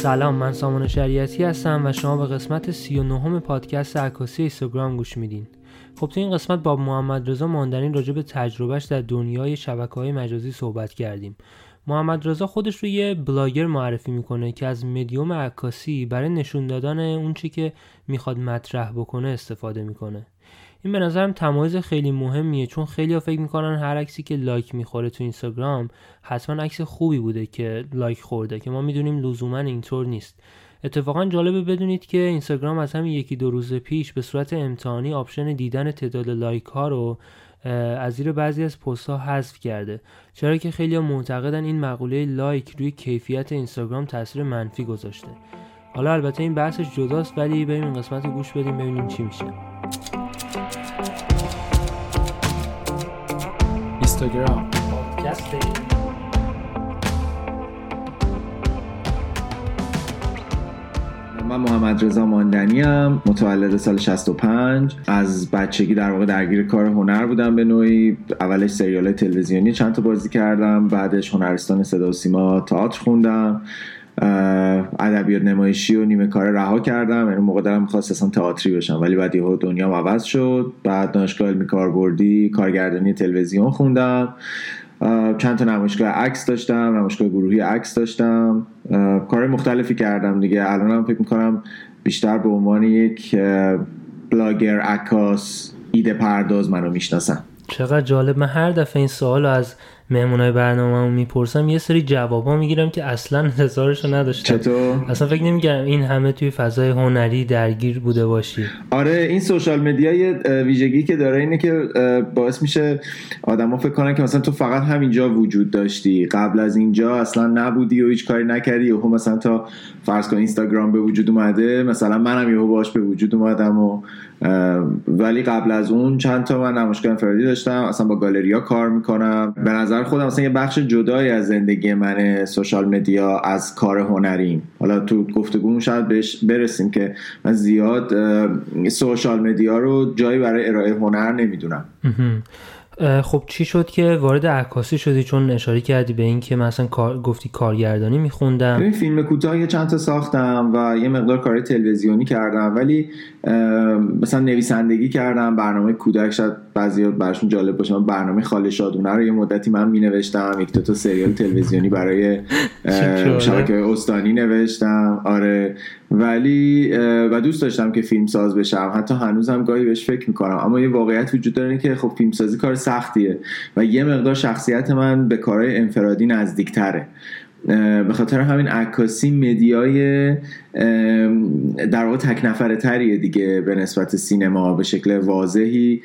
سلام من سامان شریعتی هستم و شما به قسمت 39 پادکست عکاسی اینستاگرام گوش میدین. خب تو این قسمت با محمد رضا ماندنی راجع به تجربهش در دنیای شبکه های مجازی صحبت کردیم. محمد رضا خودش رو یه بلاگر معرفی می‌کنه که از مدیوم عکاسی برای نشون دادن اون چی که می‌خواد مطرح بکنه استفاده می‌کنه. این به نظرم تمایز خیلی مهمیه چون خیلی ها فکر می‌کنن هر عکسی که لایک می‌خوره تو اینستاگرام حتما عکس خوبی بوده که like خورده که ما می‌دونیم لزوما اینطور نیست. اتفاقا جالبه بدونید که اینستاگرام از همین یکی دو روز پیش به صورت امتحانی option دیدن تعداد like ها رو از زیر بعضی از پست ها حذف کرده. چرا که خیلی ها معتقدن این مقوله like روی کیفیت اینستاگرام تاثیر منفی گذاشته. حالا البته این بحثش جداست ولی بریم این قسمت رو گوش بدیم ببینیم چی میشه. اینستاگرام من محمد رضا ماندنی ام متولد سال 65 از بچگی در واقع درگیر کار هنر بودم به نوعی. اولش سریال تلویزیونی چند تا بازی کردم بعدش هنرستان صدا و سیما تئاتر خوندم. ادبیات نمایشی و نیمه کار رها کردم. یعنی موقع دارم می‌خواست اصلا تئاتری بشم. ولی بعد یهو دنیا عوض شد. بعد دانشگاه علمی کاربردی کارگردانی تلویزیون خوندم. چند تا نمایشگاه عکس داشتم نمایشگاه گروهی عکس داشتم. کار مختلفی کردم دیگه. الانم فکر می‌کنم بیشتر به عنوان یک بلاگر عکاس ایده پرداز منو می‌شناسم چقدر جالب. من هر دفعه این سوال از مهمونای برنامه می‌پرسم یه سری جوابا می‌گیرم که اصلا انتظارشو نداشتم. چطور؟ اصلا فکر نمیگرم این همه توی فضای هنری درگیر بوده باشی. آره این سوشال مدیا یه ویژگی که داره اینه که باعث میشه آدما فکر کنن که مثلا تو فقط همینجا وجود داشتی. قبل از اینجا اصلا نبودی و هیچ کاری نکردی. و مثلا تا فرض کن اینستاگرام به وجود اومده مثلا منم یهو باش به وجود اومدم و ولی قبل از اون چند تا من نمایشگاه انفرادی داشتم. اصلا با گالریا کار می‌کنم. به نظر خودم اصلا یه بخش جدایی از زندگی من سوشال مدیا از کار هنریم. حالا تو گفتگو شاید بهش برسیم که من زیاد سوشال مدیا رو جایی برای ارائه هنر نمی‌دونم. خب چی شد که وارد عکاسی شدی؟ چون اشاره کردی به اینکه مثلا کار گفتی کارگردانی میخوندم. این فیلم کوتاه یه چند تا ساختم و یه مقدار کار تلویزیونی کردم ولی مثلا نویسندگی کردم برنامه کودک شاید بعضی براشون جالب باشه من برنامه خاله شادونه رو یه مدتی من می نوشتم یک تا سریال تلویزیونی برای شبکه استانی نوشتم. آره ولی و دوست داشتم که فیلم ساز بشم. حتی هنوزم گاهی بهش فکر می‌کنم. اما یه واقعیت وجود داره که خب فیلم سازی کار سختیه و یه مقدار شخصیت من به کارهای انفرادی نزدیکتره. به خاطر همین عکاسی مدیای در واقع تک نفره تریه دیگه به نسبت سینما به شکل واضحی.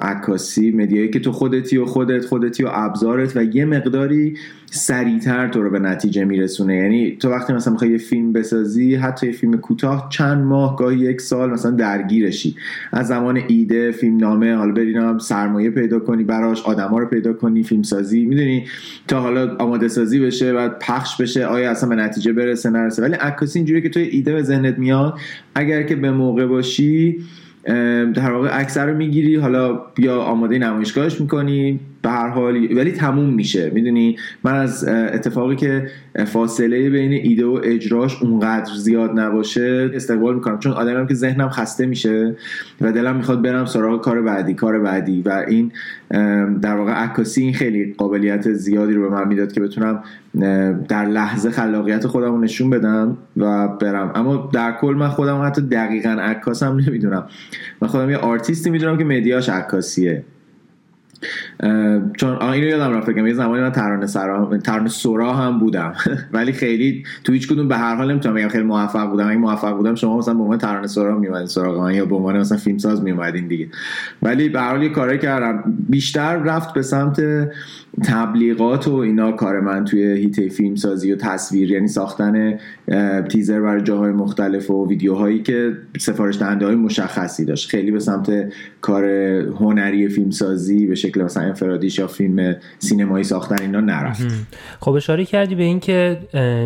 عکاسی مدیایی که تو خودتی و خودت خودتی و ابزارت و یه مقداری سریعتر تو رو به نتیجه میرسونه. یعنی تو وقتی مثلا می‌خوای یه فیلم بسازی حتی یه فیلم کوتاه چند ماه گاهی یک سال مثلا درگیرشی. از زمان ایده فیلم نامه حالا برینم سرمایه پیدا کنی براش آدما رو پیدا کنی فیلم سازی. می‌دونی؟ تا حالا آماده سازی بشه بعد پخش بشه آیا اصلا به نتیجه برسه نرسه. ولی عکاسی اینجوری که تو ایده به ذهنت میاد. اگر که به موقع باشی در واقع اکثر رو می‌گیری حالا یا آماده نمایشگاهش می‌کنی به هر حال ولی تموم میشه. می‌دونی؟ من از اتفاقی که فاصله بین ایده و اجراش اونقدر زیاد نباشه استقبال می‌کنم. چون آدمم که ذهنم خسته میشه و دلم می‌خواد برم سراغ کار بعدی کار بعدی. و این در واقع عکاسی این خیلی قابلیت زیادی رو به من می‌داد که بتونم در لحظه خلاقیت خودم رو نشون بدم و برم. اما در کل من خودم حتی دقیقا عکاسم نمی‌دونم. من خودم یه آرتیستی می‌دونم که مدیاش عکاسیه. چون اینو یادم رفت بگم یه زمانی من ترانه سرا ترانه سورا هم بودم. ولی خیلی تو هیچ کدوم به هر حال نمی‌تونم بگم خیلی موفق بودم. اگه موفق بودم شما مثلا به عنوان ترانه سورا میومدین سراغ من یا به عنوان مثلا فیلم ساز میومدین دیگه. ولی به هر حال یه کاری کردم. بیشتر رفت به سمت تبلیغات و اینا کار من توی هیته فیلم سازی و تصویر یعنی ساختن تیزر برای جاهای مختلف و ویدیوهایی که سفارش دهنده های مشخصی داشت. خیلی به سمت کار هنری فیلم سازی به شکل مثلا انفرادیش یا فیلم سینمایی ساختن اینا نرفت. خب اشاره کردی به اینکه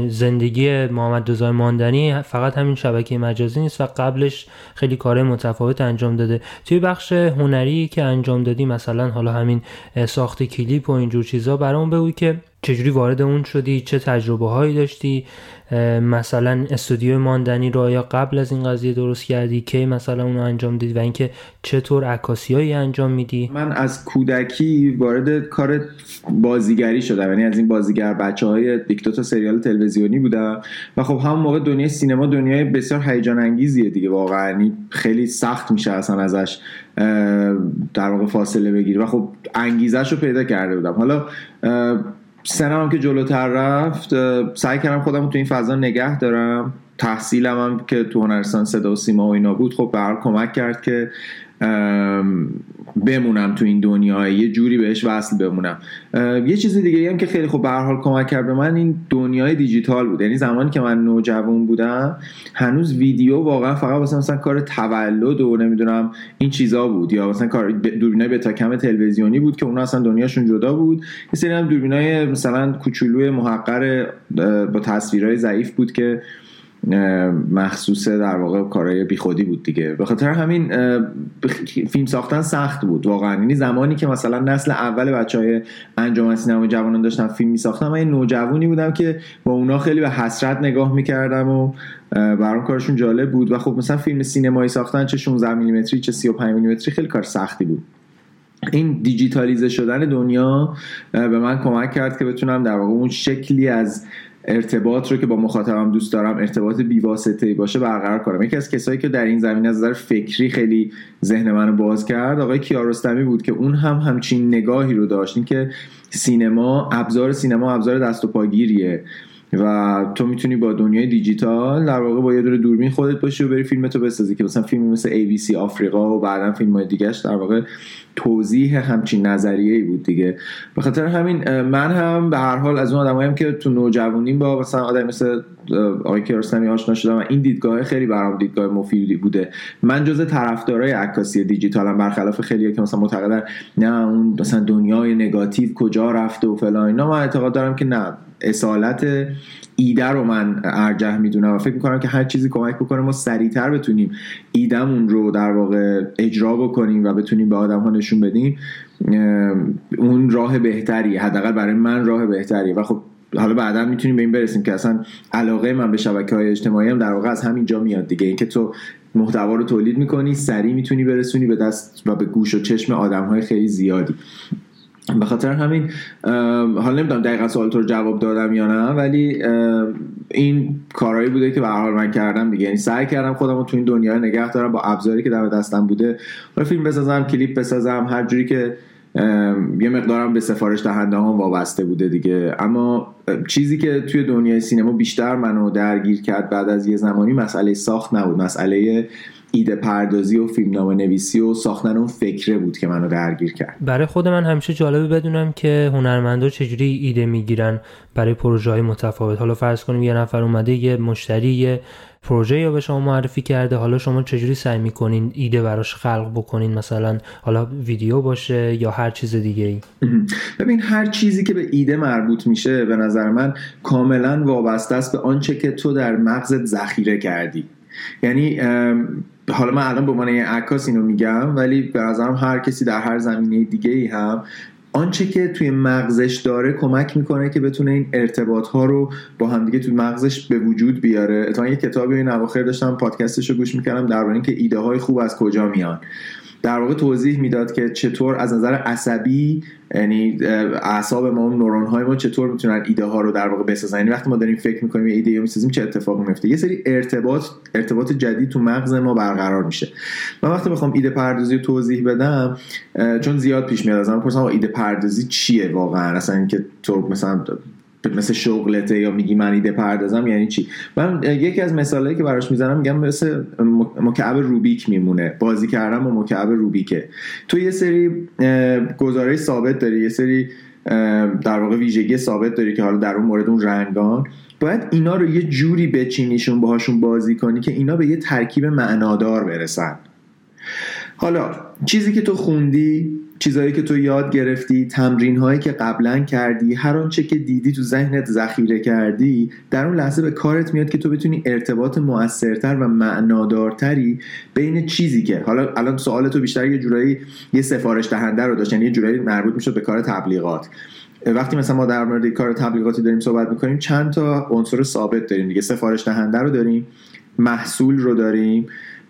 زندگی محمد رضا ماندنی فقط همین شبکه مجازی نیست و قبلش خیلی کار متفاوت انجام داده. توی بخش هنری که انجام دادی مثلا حالا همین ساخت کلیپ و چیزا برام بگو که چجوری وارد اون شدی چه تجربه هایی داشتی؟ مثلا استودیو ماندنی رو یا قبل از این قضیه درست کردی؟ کی مثلا اونو انجام دید و اینکه چطور عکاسی انجام میدی؟ من از کودکی وارد کار بازیگری شدم. یعنی از این بازیگر بچه های تا سریال تلویزیونی بودم. و خب همون موقع دنیای سینما دنیای بسیار هیجان انگیزیه دیگه واقعا. یعنی خیلی سخت میشه اصلا ازش در واقع فاصله بگیری. و خب انگیزش رو پیدا کرده بودم. حالا سنم که جلوتر رفت سعی کردم خودم تو این فضا نگه دارم. تحصیلم هم که تو هنرستان صدا و سیما و اینا بود خب به کمک کرد که بمونم تو این دنیا یه جوری بهش وصل بمونم. یه چیز دیگه هم که خیلی خوب به حال کمک کرد به من این دنیای دیجیتال بود. یعنی زمانی که من نوجوان بودم هنوز ویدیو واقعا فقط واسه مثلا کار تولد و نمی‌دونم این چیزا بود. یا مثلا کار دوربینای بتا کم تلویزیونی بود که اونا اصلا دنیاشون جدا بود. یه سری هم دوربینای مثلا کوچولوی محقر با تصویرهای ضعیف بود که مخصوص در واقع کارهای بیخودی بود دیگه. به خاطر همین فیلم ساختن سخت بود واقعا. یعنی زمانی که مثلا نسل اول بچه های انجام سینما جوانان داشتن فیلم میساختن من نوجوانی بودم که با اونا خیلی به حسرت نگاه می‌کردم و برام کارشون جالب بود. و خب مثلا فیلم سینمایی ساختن چه 16 میلیمتری چه 35 میلیمتری خیلی کار سختی بود. این دیجیتالیزه شدن دنیا به من کمک کرد که بتونم در واقع اون شکلی از ارتباط رو که با مخاطبم دوست دارم ارتباط بیواسطه باشه برقرار کنم. یکی از کسایی که در این زمینه از نظر فکری خیلی ذهن منو باز کرد آقای کیارستمی بود که اون هم همچین نگاهی رو داشت. که سینما ابزار سینما ابزار دست و پاگیریه. و تو می‌تونی با دنیای دیجیتال در واقع با یه دور دوربین خودت باشی و بری فیلمتو بسازی که مثلا فیلمی مثل ABC آفریقا و بعدا فیلم های دیگهش در واقع توضیح همچین نظریه ای بود دیگه. به خاطر همین من هم به هر حال از اون آدماییم که تو نوجوانیم با مثلا آدم مثل آقای کیارستمی آشنا شدم و این دیدگاه خیلی برام دیدگاه مفیدی بوده. من جز طرفدارای عکاسی دیجیتالم برخلاف خیلی که مثلا معتقدن نه اون مثلا دنیای نگاتیو کجا رفته و فلان اینا من اعتقاد دارم که نه. اصالت ایده رو من ارجح می‌دونم و فکر می‌کنم که هر چیزی کمک بکنه ما سریعتر بتونیم ایدمون رو در واقع اجرا بکنیم و بتونیم به آدم ها نشون بدیم اون راه بهتری حداقل برای من راه بهتری. و خب حالا بعدا می‌تونیم به این برسیم که اصلا علاقه من به شبکه های اجتماعی هم در واقع از همینجا میاد دیگه. اینکه تو محتوا رو تولید می‌کنی سریع می‌تونی برسونی به دست و به گوش و چشم آدم های خیلی زیادی. به خاطر همین حالا نمی‌دونم دقیقا سوال تو رو جواب دادم یا نه ولی این کارهایی بوده که به من کردم دیگه. یعنی سعی کردم خودم رو تو این دنیا نگه دارم با ابزاری که در دستم بوده و فیلم بسازم کلیپ بسازم هر جوری که یه مقدارم به سفارش دهنده هم وابسته بوده دیگه. اما چیزی که توی دنیای سینما بیشتر منو درگیر کرد بعد از یه زمانی مسئله ساخت نبود. مسئله ایده پردازی و فیلمنامه نویسی و ساختن اون فکره بود که منو درگیر کرد. برای خود من همیشه جالبه بدونم که هنرمندا چجوری ایده می‌گیرن برای پروژه های متفاوت. حالا فرض کنیم یه نفر اومده یه مشتری پروژه یا به شما معرفی کرده؟ حالا شما چجوری سعی می‌کنین ایده براش خلق بکنین؟ مثلا حالا ویدیو باشه یا هر چیز دیگه ای ببین هر چیزی که به ایده مربوط میشه به نظر من کاملا وابسته است به آنچه که تو در مغزت ذخیره کردی. یعنی حالا من الان به عنوان عکاس اینو میگم ولی به نظرم هر کسی در هر زمینه دیگه ای هم آنچه که توی مغزش داره کمک می‌کنه که بتونه این ارتباط ها رو با همدیگه توی مغزش به وجود بیاره. اتفاقا یه کتابی این اواخر داشتم پادکستش رو گوش می‌کردم درباره اینکه ایده های خوب از کجا میان. در واقع توضیح می‌داد که چطور از نظر عصبی یعنی اعصاب ما اون نورون های ما چطور می‌تونن ایده ها رو در واقع بسازن. یعنی وقتی ما داریم فکر می‌کنیم یه ایده می‌سازیم چه اتفاقی میفته یه سری ارتباط ارتباط جدید تو مغز ما برقرار میشه. من وقتی می‌خوام ایده پردازی رو توضیح بدم چون زیاد پیش میاد از من پرسم ایده پردازی چیه واقعا؟ اصلا اینکه تو مثلا مثل شغلته یا میگی من ایده پردازم یعنی چی؟ من یکی از مثالهایی که براش می‌زنم میگم مثل مکعب روبیک میمونه. بازی کردم با مکعب روبیکه. تو یه سری گزاره ثابت داری یه سری در واقع ویژگی ثابت داری که حالا در اون مورد اون رنگان. باید اینا رو یه جوری بچینیشون باهاشون بازی کنی که اینا به یه ترکیب معنادار برسن. حالا چیزی که تو خوندی چیزهایی که تو یاد گرفتی تمرین هایی که قبلا کردی هر آنچه که دیدی تو ذهنت ذخیره کردی در اون لحظه به کارت میاد که تو بتونی ارتباط موثرتر و معنادارتری بین چیزی که حالا الان سوال تو بیشتر یه جورایی یه سفارش دهنده رو داشت یعنی یه جورایی مربوط می‌شد به کار تبلیغات. وقتی مثلا ما در مورد کار تبلیغاتی داریم صحبت می‌کنیم چند تا عنصر ثابت داریم دیگه. سفارش دهنده رو داریم محصول رو داریم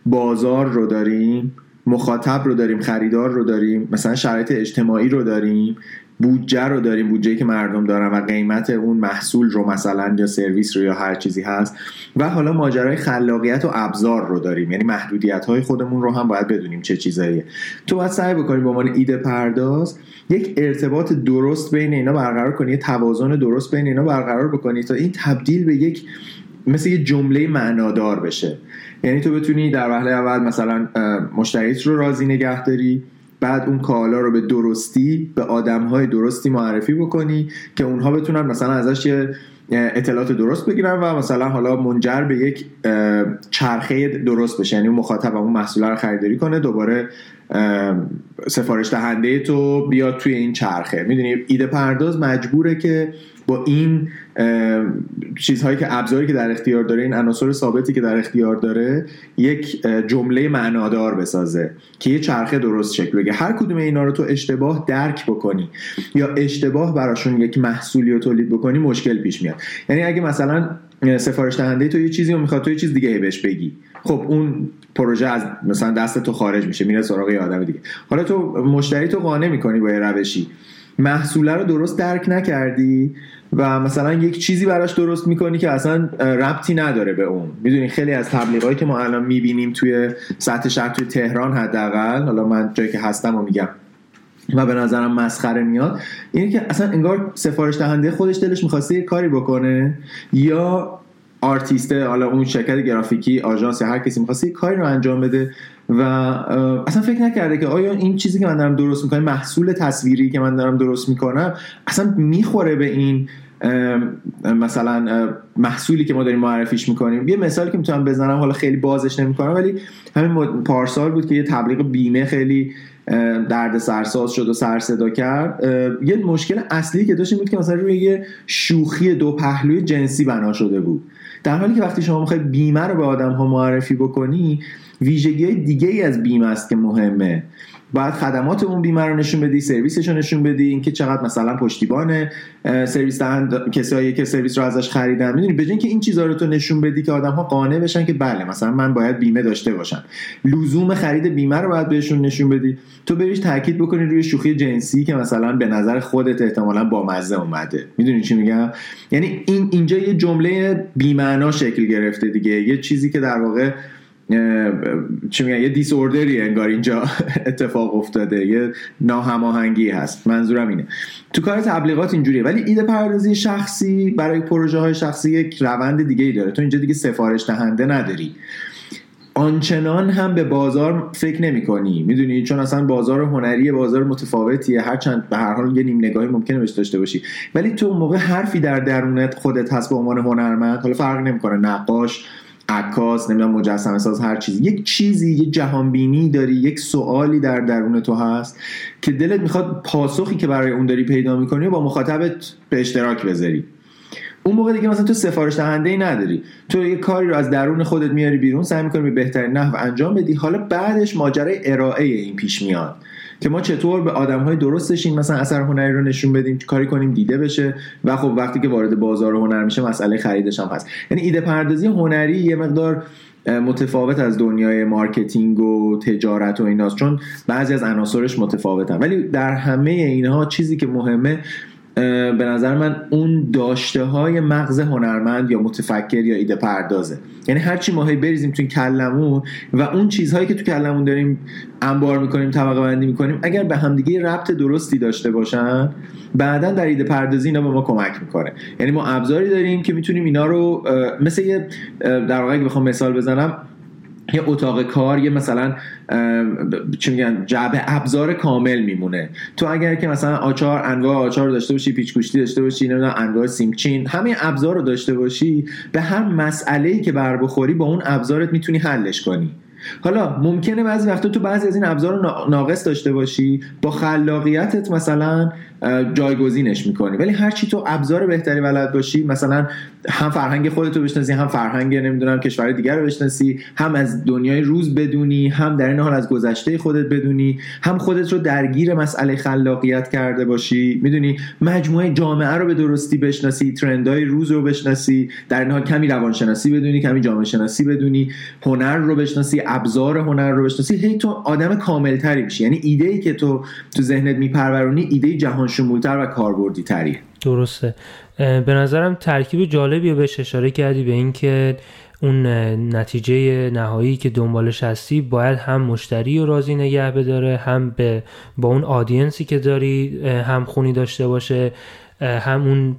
بازار رو داریم مخاطب رو داریم خریدار رو داریم مثلا شرایط اجتماعی رو داریم بودجه رو داریم بودجه که مردم دارن و قیمت اون محصول رو مثلا یا سرویس رو یا هر چیزی هست. و حالا ماجرای خلاقیت و ابزار رو داریم. یعنی محدودیت های خودمون رو هم باید بدونیم چه چیزاییه. تو باید سعی بکنیم به عنوان ایده پرداز یک ارتباط درست بین اینا برقرار کنی توازن درست بین اینا برقرار بکنی تا این تبدیل به یک مثل یه جمله معنادار بشه. یعنی تو بتونی در وهله اول مثلا مشتریت رو راضی نگه داری بعد اون کالا رو به درستی به آدم های درستی معرفی بکنی که اونها بتونن مثلا ازش یه اطلاعات درست بگیرن و مثلا حالا منجر به یک چرخه درست بشه. یعنی اون مخاطب اون محصول رو خریداری کنه دوباره سفارش دهنده تو بیاد توی این چرخه. می‌دونی ایده پرداز مجبوره که با این چیزهایی که ابزاری که در اختیار داره این عناصر ثابتی که در اختیار داره یک جمله معنادار بسازه که یه چرخه درست شکل بگه. هر کدوم اینا رو تو اشتباه درک بکنی یا اشتباه براشون یک محصولی رو تولید بکنی مشکل پیش میاد. یعنی اگه مثلا سفارش دهنده تو یه چیزی رو می‌خواد تو یه چیز دیگه بهش بگی. خب اون پروژه از مثلا دست تو خارج میشه میره سراغ یه آدم دیگه. حالا تو مشتری تو قانع می‌کنی با یه روشی. محصوله رو درست درک نکردی و مثلا یک چیزی براش درست می‌کنی که اصلا ربطی نداره به اون. می‌دونی خیلی از تبلیغایی که ما الان می‌بینیم توی سطح شهر توی تهران حداقل حالا من جایی که هستم و میگم. و به نظرم مسخره میاد اینه که اصلا انگار سفارش دهنده خودش دلش می‌خواسته یه کاری بکنه یا آرتیسته حالا اون شرکت گرافیکی آژانس هر کسی می‌خواسته کاری رو انجام بده و اصلا فکر نکرده که آیا این چیزی که من دارم درست می‌کنم محصول تصویری که من دارم درست می‌کنم اصلا می‌خوره به این مثلا محصولی که ما داریم معرفیش می‌کنیم. یه مثالی که می‌تونم بزنم حالا خیلی بازش نمی‌کنم ولی همین پارسال بود که یه تبلیغ بیمه خیلی درد سرساز شد و سر صدا کرد. یه مشکل اصلی که داشت بود که مثلا روی یه شوخی دو پهلوی جنسی بنا شده بود. در حالی که وقتی شما می‌خوای بیمه رو به آدم ها معرفی بکنی ویژگی های دیگه ای از بیمه است که مهمه. باید خدمات اون بیمه رو نشون بدی سرویسش رو نشون بدی اینکه چقدر مثلا پشتیبان سرویس دهند کسایی که سرویس رو ازش خریدن. می‌دونی به که این چیزها رو تو نشون بدی که آدم ها قانع بشن که بله مثلا من باید بیمه داشته باشم. لزوم خرید بیمه رو باید بهشون نشون بدی. تو بریش تاکید بکنی روی شوخی جنسی که مثلا به نظر خودت احتمالا با مزه اومده. می‌دونی چی میگم؟ یعنی این اینجا یه جمله بی‌معنا شکل گرفته دیگه. یه چیزی که در واقع چی میگن یه دیس اوردری انگار اینجا اتفاق افتاده یه ناهماهنگی هست. منظورم اینه. تو کار تبلیغات اینجوریه ولی ایده پردازی شخصی برای پروژه های شخصی یک روند دیگه ای داره. تو اینجا دیگه سفارش دهنده نداری. آنچنان هم به بازار فکر نمی کنی می‌دونی؟ چون اصلا بازار هنری بازار متفاوتیه. هرچند به هر حال یه نیم نگاهی ممکنه بهش داشته باشی. ولی تو موقع حرفی در درونت خودت هست به عنوان هنرمند. حالا فرق نمی‌کنه. نقاش عکاس نمی‌دونم مجسمه ساز هر چیزی. یک چیزی یک جهانبینی داری یک سوالی در درون تو هست که دلت می‌خواد پاسخی که برای اون داری پیدا می‌کنی با مخاطبت به اشتراک بذاری. اون موقع دیگه مثلا تو سفارش دهنده ای نداری. تو یه کاری رو از درون خودت میاری بیرون سعی می‌کنی به بهترین نحو انجام بدی. حالا بعدش ماجرای ارائه این پیش میاد. که ما چطور به آدم های درستشیم مثلا اثر هنری رو نشون بدیم کاری کنیم دیده بشه و خب وقتی که وارد بازار هنر میشه مسئله خریدش هم هست. یعنی ایده پردازی هنری یه مقدار متفاوت از دنیای marketing و تجارت و ایناست چون بعضی از عناصرش متفاوتن. ولی در همه اینها چیزی که مهمه به نظر من اون داشته های مغز هنرمند یا متفکر یا ایده پردازه. یعنی هرچی ماهی بریزیم تو کلمون و اون چیزهایی که تو کلمون داریم انبار می‌کنیم طبقه بندی می‌کنیم اگر به همدیگه ربط درستی داشته باشن بعدا در ایده پردازی اینا به ما کمک می‌کنه. یعنی ما ابزاری داریم که می‌تونیم اینا رو مثل یه در واقع بخوام مثال بزنم یه اتاق کار یه مثلا چی میگن جعبه ابزار کامل میمونه. تو اگر که مثلا آچار انواع آچار داشته باشی پیچ گوشتی داشته باشی نمی‌دونم انواع سیمچین همه ابزار رو داشته باشی به هر مسئله که بر بخوری با اون ابزارت می‌تونی حلش کنی. حالا ممکنه بعضی وقتا تو بعضی از این ابزار رو ناقص داشته باشی با خلاقیتت مثلا جایگزینش می‌کنی. ولی هرچی تو ابزار بهتری بلد باشی مثلا هم فرهنگ خودت رو بشناسی هم فرهنگ نمی‌دونم کشور دیگر رو بشناسی هم از دنیای روز بدونی هم در این حال از گذشته خودت بدونی هم خودت رو درگیر مسئله خلاقیت کرده باشی. می‌دونی؟ مجموعه جامعه رو به درستی بشناسی ترندهای روز رو بشناسی در این حال کمی روانشناسی بدونی کمی جامعه شناسی بدونی هنر رو بشناسی ابزار هنر رو بشناسی. هی تو آدم کاملتری میشی. یعنی ایده ای که تو تو ذهنت میپرورونی ایده جهان شمولتر و کاربردی تریه درسته به نظرم ترکیب جالبی رو بهش اشاره کردی به اینکه اون نتیجه نهایی که دنبالش هستی باید هم مشتری رو راضی نگه بداره هم به با اون آدینسی که داری هم خونی داشته باشه هم اون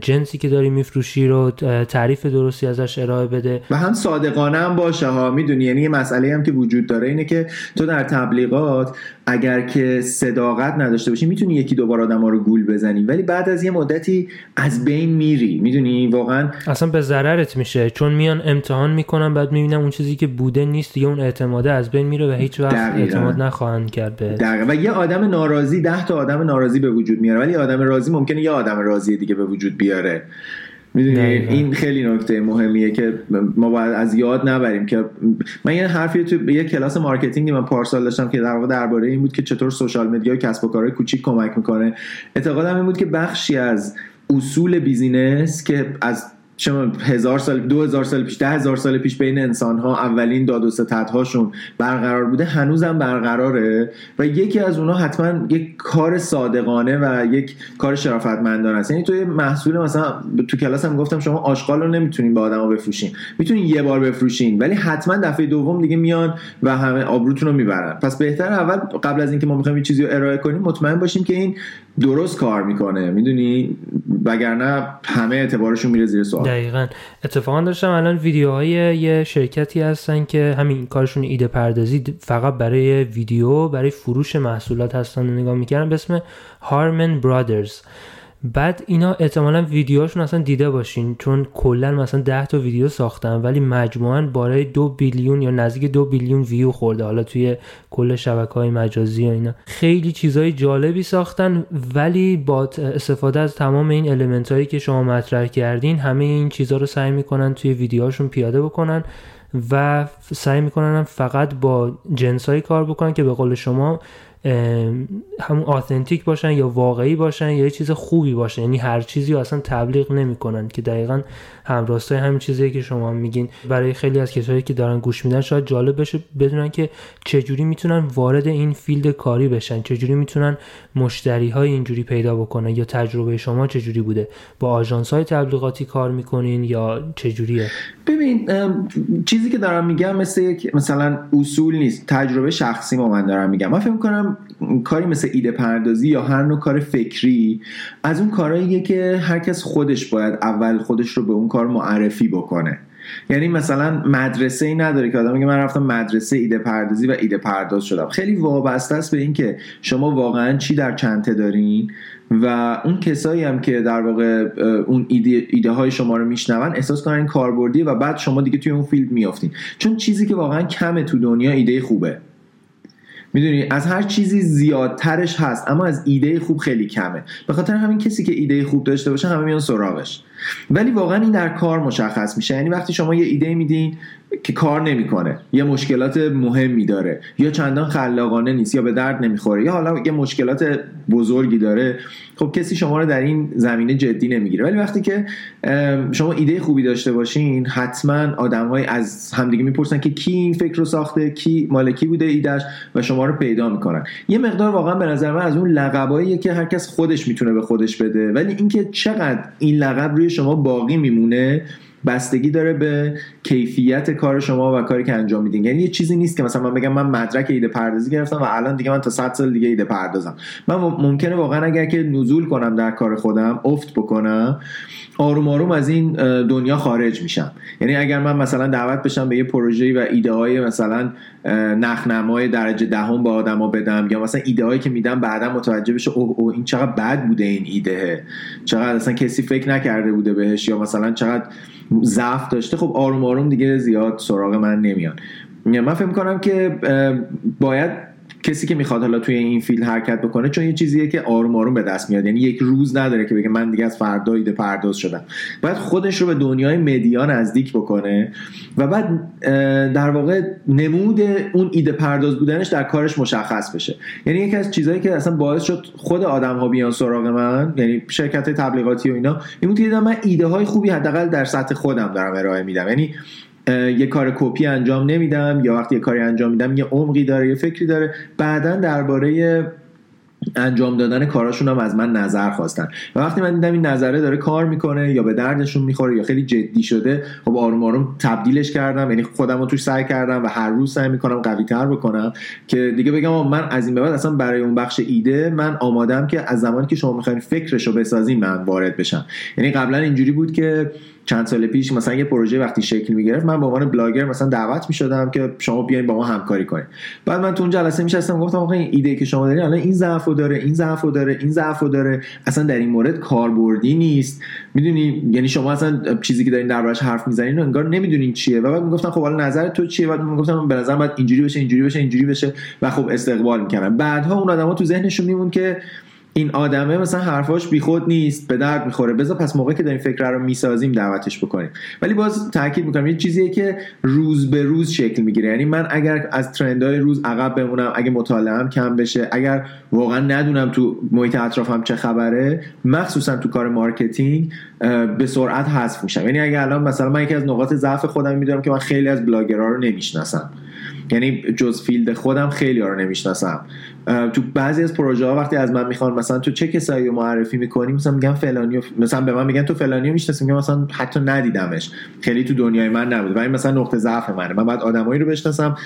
جنسی که داری میفروشی رو تعریف درستی ازش ارائه بده. و هم صادقانه هم باشه ها. می‌دونی یعنی یه مسئله هم که وجود داره اینه که تو در تبلیغات اگر که صداقت نداشته باشی می‌تونی یکی دوبار آدم ها رو گول بزنی. ولی بعد از یه مدتی از بین میری. می‌دونی؟ واقعا اصلا به ضررت میشه. چون میان امتحان می‌کنن بعد می‌بینم اون چیزی که بوده نیست دیگه اون اعتماده از بین میره و هیچ وقت اعتماد نخواهند کرد به و یه آدم ناراضی ده تا آدم ناراضی به وجود میاره. ولی آدم راضی ممکنه یه آدم راضی دیگه به وجود بیاره. می‌دونی؟ این خیلی نکته مهمیه که ما باید از یاد نبریم که من یه حرفی تو یه کلاس marketing ی من پارسال داشتم که در واقع درباره این بود که چطور social media کسب و کارهای کوچیک کمک می‌کنه. اعتقادم این بود که بخشی از اصول business که از شما هزار سال دو هزار سال پیش ده هزار سال پیش بین انسان ها اولین داد و ستدهاشون برقرار بوده هنوزم برقراره و یکی از اونها حتما یک کار صادقانه و یک کار شرافتمندانه است. یعنی توی محصول مثلا تو کلاس هم گفتم شما آشغال رو نمی‌تونین به آدما بفروشین. می‌تونین یه بار بفروشین ولی حتما دفعه دوم دیگه میان و همه آبروتون رو می‌برن. پس بهتر اول قبل از اینکه ما می‌خوایم یه چیزی رو ارائه کنیم مطمئن باشیم که این درست کار می‌کنه. می‌دونی؟ وگرنه همه اعتبارشون میره زیر سوال. دقیقا. اتفاقا داشتم الان ویدیوهای یه شرکتی هستن که همین کارشون ایده پردازی فقط برای ویدیو برای فروش محصولات هستن نگاه می‌کردن به اسم هارمن برادرز. بعد اینا احتمالا ویدیوهاشون اصلا دیده باشین چون کلا مثلا 10 تا ویدیو ساختن ولی مجموعا بالای دو بیلیون یا نزدیک دو بیلیون ویو خورده حالا توی کل شبکه های مجازی و اینا. خیلی چیزهای جالبی ساختن ولی با استفاده از تمام این المنت هایی که شما مطرح کردین همه این چیزها رو سعی می‌کنن توی ویدیوهاشون پیاده بکنن و سعی می‌کنن فقط با جنس کار بکنن که به قول شما همون آثنتیک باشن یا واقعی باشن یا یه چیز خوبی باشه یعنی هر چیزی اصلا تبلیغ نمی‌کنن که دقیقا همراستای همین چیزی که شما میگین. برای خیلی از کسایی که دارن گوش میدن شاید جالب بشه بدونن که چجوری می‌تونن وارد این فیلد کاری بشن. چجوری می‌تونن مشتری های اینجوری پیدا بکنن یا تجربه شما چجوری بوده؟ با آژانس های تبلیغاتی کار می‌کنین یا چجوریه؟ ببین چیزی که دارم میگم مثل یک مثلا اصول نیست. تجربه شخصی ما من دارم میگم. من فکر می‌کنم کاری مثل ایده پردازی یا هر نوع کار فکری از اون کارهاییه که هر کس خودش باید اول خودش رو به اون کار معرفی بکنه. یعنی مثلا مدرسه ای نداره که آدم میگه من رفتم مدرسه ایده پردازی و ایده پرداز شدم. خیلی وابسته است به اینکه شما واقعا چی در چنته دارین و اون کسایی هم که در واقع اون ایده, ایده های شما رو میشنون احساس کنن کاربردی و بعد شما دیگه توی اون فیلد میافتین. چون چیزی که واقعا کمه تو دنیا ایده خوبه. می‌دونی؟ از هر چیزی زیادترش هست اما از ایده خوب خیلی کمه. به خاطر همین کسی که ایده خوب داشته باشه همه میان سراغش. ولی واقعا این در کار مشخص میشه. یعنی وقتی شما یه ایده میدین که کار نمی‌کنه یا مشکلات مهمی داره یا چندان خلاقانه نیست یا به درد نمی‌خوره یا حالا یه مشکلات بزرگی داره خب کسی شما رو در این زمینه جدی نمی‌گیره. ولی وقتی که شما ایده خوبی داشته باشین حتما آدمهایی از همدیگه می‌پرسن که کی این فکر رو ساخته کی مالکی بوده ایدهش و شما رو پیدا می‌کنن. یه مقدار واقعا به نظر من از اون لقباییه که هرکس خودش می‌تونه به خودش بده. ولی اینکه چقدر این لقب روی شما باقی میمونه بستگی داره به کیفیت کار شما و کاری که انجام میدین. یعنی یه چیزی نیست که مثلا من بگم من مدرک ایده پردازی گرفتم و الان دیگه من تا 100 سال دیگه ایده پردازم. من ممکنه واقعا اگر که نزول کنم در کار خودم افت بکنم آروم آروم از این دنیا خارج میشم. یعنی اگر من مثلا دعوت بشم به یه پروژه و ایده های مثلا نخنمای درجه دهم ده به آدما بدم یا مثلا ایده هایی که میدم بعدا متوجه بشه اوه او این چقدر بد بوده این ایده. چقدر اصلا کسی فکر نکرده بوده بهش یا مثلا چقدر ضعف داشته. خب آروم آروم دیگه زیاد سراغ من نمیان. من فکر کنم که باید کسی که می‌خواد حالا توی این field حرکت بکنه چون یه چیزیه که آروم آروم به دست میاد. یعنی یک روز نداره که بگه من دیگه از فردا ایده پرداز شدم. باید خودش رو به دنیای media نزدیک بکنه و بعد در واقع نمود اون ایده پرداز بودنش در کارش مشخص بشه. یعنی یکی از چیزهایی که اصلا باعث شد خود آدم ها بیان سراغ من یعنی شرکت تبلیغاتی و اینا این بود من ایده های خوبی حداقل در سطح خودم دارم ارائه میدم. یعنی یه کار کپی انجام نمیدم یا وقتی یه کاری انجام میدم یه عمقی داره یه فکری داره. بعدا درباره انجام دادن کاراشون هم از من نظر خواستن. و وقتی من دیدم این نظره داره کار می‌کنه یا به دردشون می‌خوره یا خیلی جدی شده خب آروم آروم تبدیلش کردم. یعنی خودم رو توش سعی کردم و هر روز سعی می‌کنم قوی تر بکنم. که دیگه بگم من از این به بعد اصلا برای اون بخش ایده من آمادم که از زمانی که شما می‌خواین فکرش رو بسازین من وارد بشم. یعنی قبلا اینجوری بود که چند سال پیش مثلا یه پروژه وقتی شکل می‌گرفت من به عنوان بلاگر مثلا دعوت می‌شدم که شما بیاین با ما همکاری کنید بعد من تو اون جلسه میشستم گفتم آقا این ایده که شما دارین الان این ضعفو داره این ضعفو داره این ضعفو داره. اصلا در این مورد کاربردی نیست. می‌دونی؟ یعنی شما اصلا چیزی که دارین دربارش حرف می‌زنین رو انگار نمی‌دونین چیه. و بعد می‌گفتن خب حالا نظر تو چیه؟ بعد می‌گفتم به نظر بعد اینجوری بشه اینجوری بشه اینجوری بشه. و خب استقبال می‌کردن بعدها اون آدما تو ذهنشون می‌موند که این آدمه مثلا حرفاش بیخود نیست به درد می‌خوره. بذار پس موقعی که داریم فکر رو می‌سازیم دعوتش بکنیم. ولی باز تاکید می‌کنم یه چیزیه که روز به روز شکل می‌گیره. یعنی من اگر از trend های روز عقب بمونم اگه مطالعهم کم بشه اگر واقعا ندونم تو محیط اطرافم چه خبره مخصوصا تو کار marketing به سرعت حذف میشم. یعنی اگه الان مثلا من یکی از نقاط ضعف خودم می‌دونم که من خیلی از بلاگرها رو نمی‌شناسم. یعنی جز field خودم خیلی ها رو نمی‌شناسم. تو بعضی از پروژه ها وقتی از من می‌خوان مثلا تو چه کسایی رو معرفی می‌کنی مثلا میگم فلانی مثلا به من میگن تو فلانی رو می‌شناسی میگم مثلا حتی ندیدمش. خیلی تو دنیای من نبود و این مثلا نقطه ضعف منه. من باید آدمایی رو بشناسم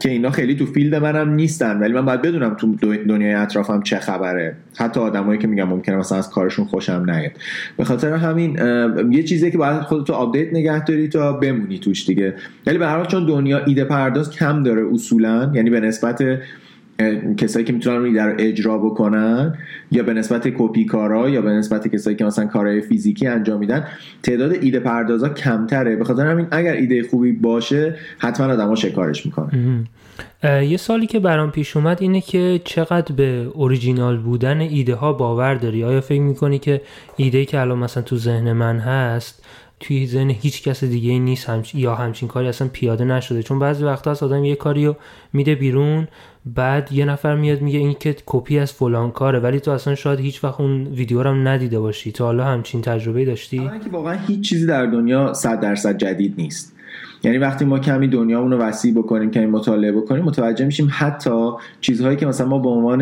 که اینا خیلی تو field منم نیستن. ولی من باید بدونم تو دنیای اطرافم چه خبره. حتی آدمایی که میگم ممکنه مثلا از کارشون خوشم نیاد. به خاطر همین یه چیزی که باید خودتو update نگه داری تا بمونی توش دیگه. ولی به هر حال چون دنیا ایده پرداز کم داره اصولا یعنی به نسبت کسایی که می‌تونن در اجرا بکنن یا به نسبت کپی کارا یا به نسبت کسایی که مثلا کارهای فیزیکی انجام میدن تعداد ایده پردازا کمتره. به خاطر همین اگر ایده خوبی باشه حتما آدما شکارش می‌کنن. یه سالی که برام پیش اومد اینه که چقدر به اوریجینال بودن ایده ها باور داری؟ آیا فکر می‌کنی که ایده که الان مثلا تو ذهن من هست توی ذهن هیچ کس دیگه ای نیست همچ... یا همچین کاری اصلا پیاده نشده. چون بعضی وقتا از آدم یه کاری رو میده بیرون بعد یه نفر میاد میگه این که کپی از فلان کاره. ولی تو اصلا شاید هیچ وقت اون ویدیو رو هم ندیده باشی. تا حالا همچین تجربه داشتی؟ که واقعا هیچ چیزی در دنیا 100 درصد جدید نیست. یعنی وقتی ما کمی دنیامون رو وسیع بکنیم کمی مطالعه بکنیم متوجه میشیم حتی چیزهایی که مثلا ما به عنوان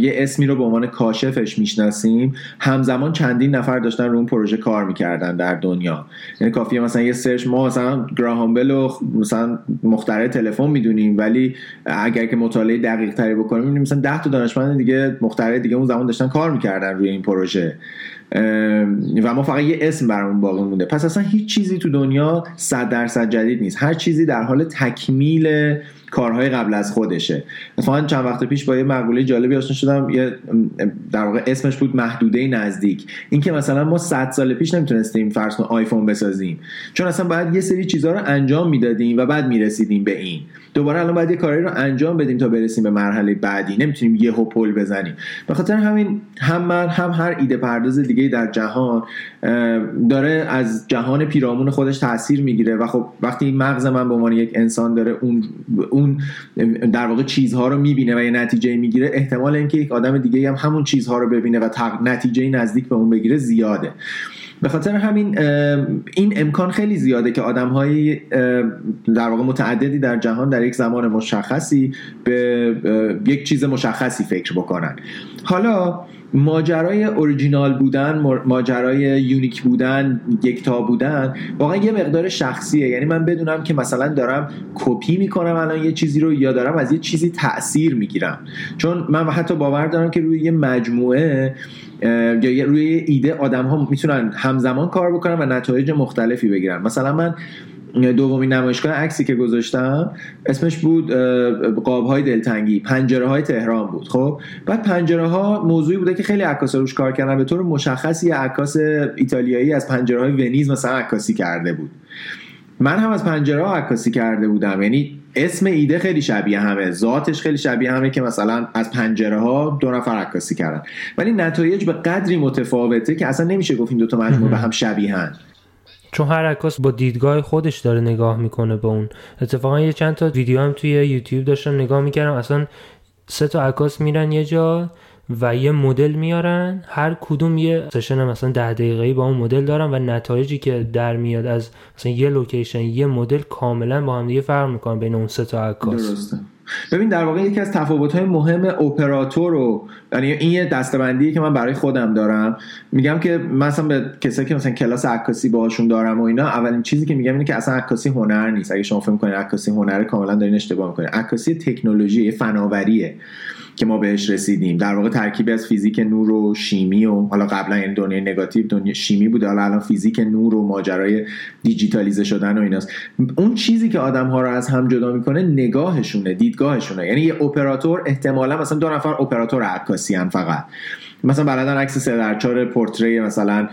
یه اسمی رو به عنوان کاشفش می‌شناسیم همزمان چندین نفر داشتن رو اون پروژه کار می‌کردن در دنیا. یعنی کافیه مثلا یه سرچ ما مثلا گراهام بل و مثلا مخترع تلفن می‌دونیم ولی اگر که مطالعه دقیق تری بکنیم مثلا 10 تا دانشمند دیگه مخترع دیگه اون زمان داشتن کار می‌کردن روی این پروژه. و ما فقط یه اسم برامون باقی مونده. پس اصلا هیچ چیزی تو دنیا صد درصد جدید نیست. هر چیزی در حال تکمیل کارهای قبل از خودشه. مثلا چند وقت پیش با یه مقوله جالبی آشنا شدم یه در واقع اسمش بود محدوده نزدیک. اینکه مثلا ما 100 سال پیش نمی‌تونستیم فرض کن آیفون بسازیم. چون اصلا باید یه سری چیزها رو انجام می‌دادیم و بعد می‌رسیدیم به این. دوباره الان باید یه کاری رو انجام بدیم تا برسیم به مرحله بعدی. نمی‌تونیم یه پل بزنیم. به خاطر همین هم من هم هر ایده پرداز دیگه در جهان داره از جهان پیرامون خودش تاثیر می‌گیره. و خب وقتی مغز من به عنوان یک انسان داره اون اون در واقع چیزها رو می‌بینه و یه نتیجه می‌گیره احتمال اینکه یک آدم دیگه هم همون چیزها رو ببینه و نتیجه نزدیک به اون بگیره زیاده. به خاطر همین این امکان خیلی زیاده که آدم های در واقع متعددی در جهان در یک زمان مشخصی به یک چیز مشخصی فکر بکنن. حالا ماجرای اوریجینال بودن ماجرای یونیک بودن یکتا بودن واقعا یه مقدار شخصیه. یعنی من بدونم که مثلا دارم کپی می‌کنم الان یه چیزی رو یا دارم از یه چیزی تاثیر می‌گیرم. چون من حتی باور دارم که روی یه مجموعه یا روی ایده آدم ها می‌تونن همزمان کار بکنن و نتایج مختلفی بگیرن. مثلا من دومین نمایشگاه عکسی که گذاشتم اسمش بود قاب های دلتنگی. پنجره های تهران بود. خب؟ بعد پنجره ها موضوعی بوده که خیلی عکاسا روش کار کردن. به طور مشخصی عکاس ایتالیایی از پنجره های ونیز مثلا عکاسی کرده بود. من هم از پنجره ها عکاسی کرده بودم. یعنی اسم ایده خیلی شبیه همه. ذاتش خیلی شبیه همه که مثلا از پنجره ها دو نفر عکاسی کردن. ولی نتایج به قدری متفاوته که اصلا نمیشه گفت این دوتا مجموعه به هم شبیهن. چون هر عکاس با دیدگاه خودش داره نگاه می‌کنه به اون. اتفاقا یه چند تا ویدیو هم توی یوتیوب داشتم نگاه می‌کردم. اصلا سه تا عکاس میرن یه جا و یه مدل میارن. هر کدوم یه سشن مثلا ده دقیقه‌ای با اون مدل دارن و نتایجی که در میاد از مثلا یه لوکیشن یه مدل کاملا با هم دیگه فرق می‌کنن بین اون سه تا عکاس. درسته. ببین در واقع یکی از تفاوت‌های مهم اپراتور و یعنی این یه دسته‌بندی که من برای خودم دارم. میگم که مثلا به کسایی که مثلا کلاس عکاسی باهاشون دارم و اینا اولین چیزی که میگم اینه که اصلا عکاسی هنر نیست. اگه شما فکر می‌کنید عکاسی هنر کاملا دارین اشتباه می‌کنید عکاسی تکنولوژی فناوریه. که ما بهش رسیدیم. در واقع ترکیبی از فیزیک نور و شیمی و حالا قبلا این دنیای نگاتیو دنیا شیمی بوده. حالا الان فیزیک نور و ماجرای دیجیتالیزه شدن و ایناست. اون چیزی که آدم ها رو از هم جدا می‌کنه نگاهشونه دیدگاهشونه. یعنی یه اپراتور احتمالا مثلا دو نفر اپراتور عکاسی فقط. مثلا بلدن عکس سه در چهار پورتری مثلا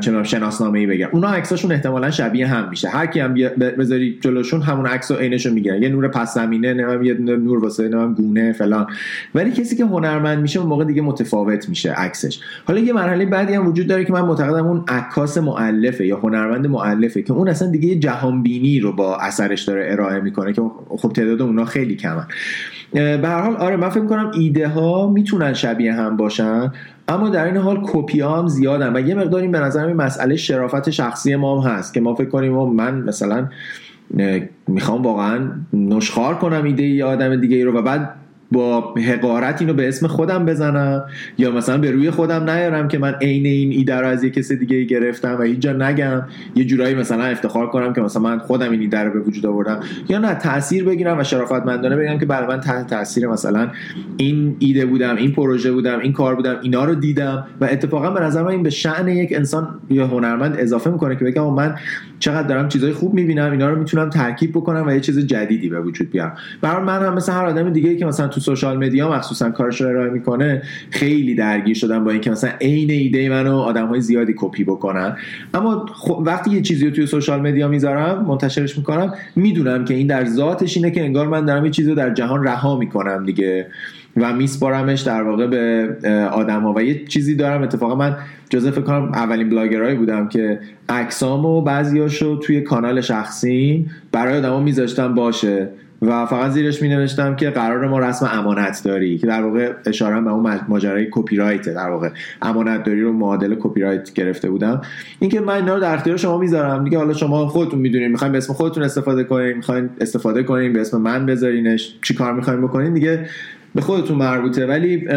چنان شناسنامه ای بگیرن اونا عکساشون احتمالا شبیه هم میشه. هر کی هم بذاری جلوشون همون عکس و عینشو می‌گیرن. یه نور پس زمینه نمیم یه نور واسه نمیم گونه فلان. ولی کسی که هنرمند میشه اون موقع دیگه متفاوت میشه عکسش. حالا یه مرحله بعدی هم وجود داره که من معتقدم اون عکاس مؤلفه یا هنرمند مؤلفه که اون اصلا دیگه جهان بینی رو با اثرش داره ارائه می‌کنه که خب تعداد اونا خیلی کمن. به هر حال آره من فکر می‌کنم ایده ها می‌تونن شبیه هم باشن. اما در این حال کپی ها هم زیادن و یه مقدار این به نظر مسئله شرافت شخصی ما هم هست که ما فکر کنیم و من مثلا می‌خوام واقعا نشخار کنم ایده ای آدم دیگه ای رو و بعد با حقارت اینو به اسم خودم بزنم یا مثلا به روی خودم نیارم که من عین این ایده رو از یه کس دیگه گرفتم و اینجا نگم. یه جورایی مثلا افتخار کنم که مثلا من خودم این ایده رو به وجود آوردم. یا نه تاثیر بگیرم و شرافتمندانه بگم که بله من تحت تاثیر مثلا این ایده بودم این پروژه بودم این کار بودم اینا رو دیدم. و اتفاقا به نظر من این به شأن یک انسان یا هنرمند اضافه می‌کنه که بگم من چقدر دارم چیزای خوب می‌بینم اینا رو می‌تونم ترکیب بکنم و یه چیز جدیدی به وجود بیارم. برای من هم مثل هر آدم دیگه که مثلا تو سوشال مدیا مخصوصا کارش رو ارائه می‌کنه خیلی درگیر شدم با اینکه مثلا عین ایده منو آدم های زیادی کپی بکنن. اما خب وقتی یه چیزی رو توی سوشال مدیا می‌ذارم منتشرش می‌کنم می‌دونم که این در ذاتش اینه که انگار من دارم یه چیزی رو در جهان رها می‌کنم دیگه. و میسپارمش در واقع به آدم ها و یه چیزی دارم اتفاقا من جزء فکر کنم اولین بلاگرایی بودم که عکسام و بعضیاشو توی کانال شخصی برای آدما میذاشتم باشه و فقط زیرش می نوشتم که قرار ما رسم امانت داری که در واقع اشاره به اون ماجرای کپی رایت در واقع امانت داری رو معادل کپی رایت گرفته بودم. اینکه من اینا رو در اختیار شما می‌ذارم. دیگه حالا شما خودتون می‌دونین می‌خواین به اسم خودتون استفاده کنین می‌خواین استفاده کنین به اسم من بذارینش چی کار می‌خواین بکنین دیگه به خودتون مربوطه. ولی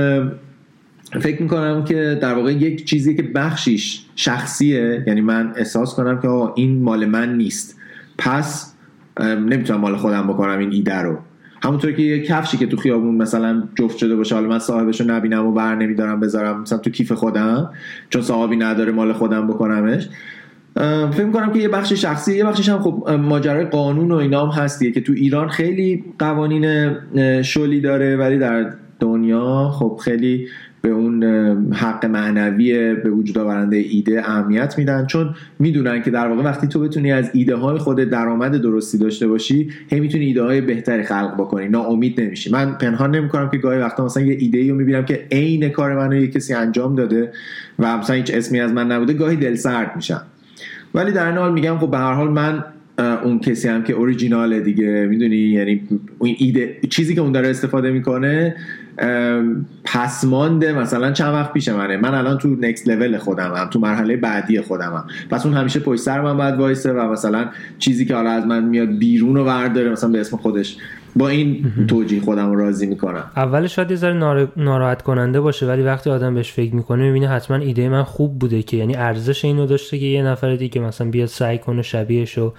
فکر می‌کنم که در واقع یک چیزی که بخشیش شخصیه یعنی من احساس کنم که این مال من نیست. پس نمی‌تونم مال خودم بکنم این ایده رو. همونطور که یه کفشی که تو خیابون مثلا جفت شده باشه حالا من صاحبش رو نبینم و بر نمیدارم بذارم مثلا تو کیف خودم چون صاحبی نداره مال خودم بکنمش. فکر می‌کنم که یه بخش شخصی یه بخشش هم خب ماجرای قانون و اینا هم هستیه که تو ایران خیلی قوانین شلی داره ولی در دنیا خب خیلی به اون حق معنوی به وجود آورنده ایده اهمیت میدن. چون می‌دونن که در واقع وقتی تو بتونی از ایده های خود درآمد درستی داشته باشی هی می‌تونی ایده های بهتری خلق بکنی ناامید نمیشی. من پنهان نمی‌کنم که گاهی وقتا مثلا یه ایده رو می‌بینم که عین کار منو یه کسی انجام داده و مثلا هیچ اسمی از من نبوده گاهی دل سرد میشم. ولی در این حال میگم خب به هر حال من اون کسی هم که اوریجیناله دیگه می‌دونی؟ یعنی اون ایده چیزی که اون داره استفاده می‌کنه پسمانده مثلا چند وقت پیش منه. من الان تو نکست لول هم تو مرحله بعدی خودم هم. پس اون همیشه پشت سر من باید وایسه و مثلا چیزی که حالا از من میاد بیرون و ورداره مثلا به اسم خودش. با این توجیه خودم راضی می‌کنم. اولش شاید یه ذره ناراحت کننده باشه ولی وقتی آدم بهش فکر می‌کنه می‌بینه حتما ایده من خوب بوده که یعنی ارزش اینو داشته که یه نفر دیگه مثلا بیاد سعی کنه شبیهش رو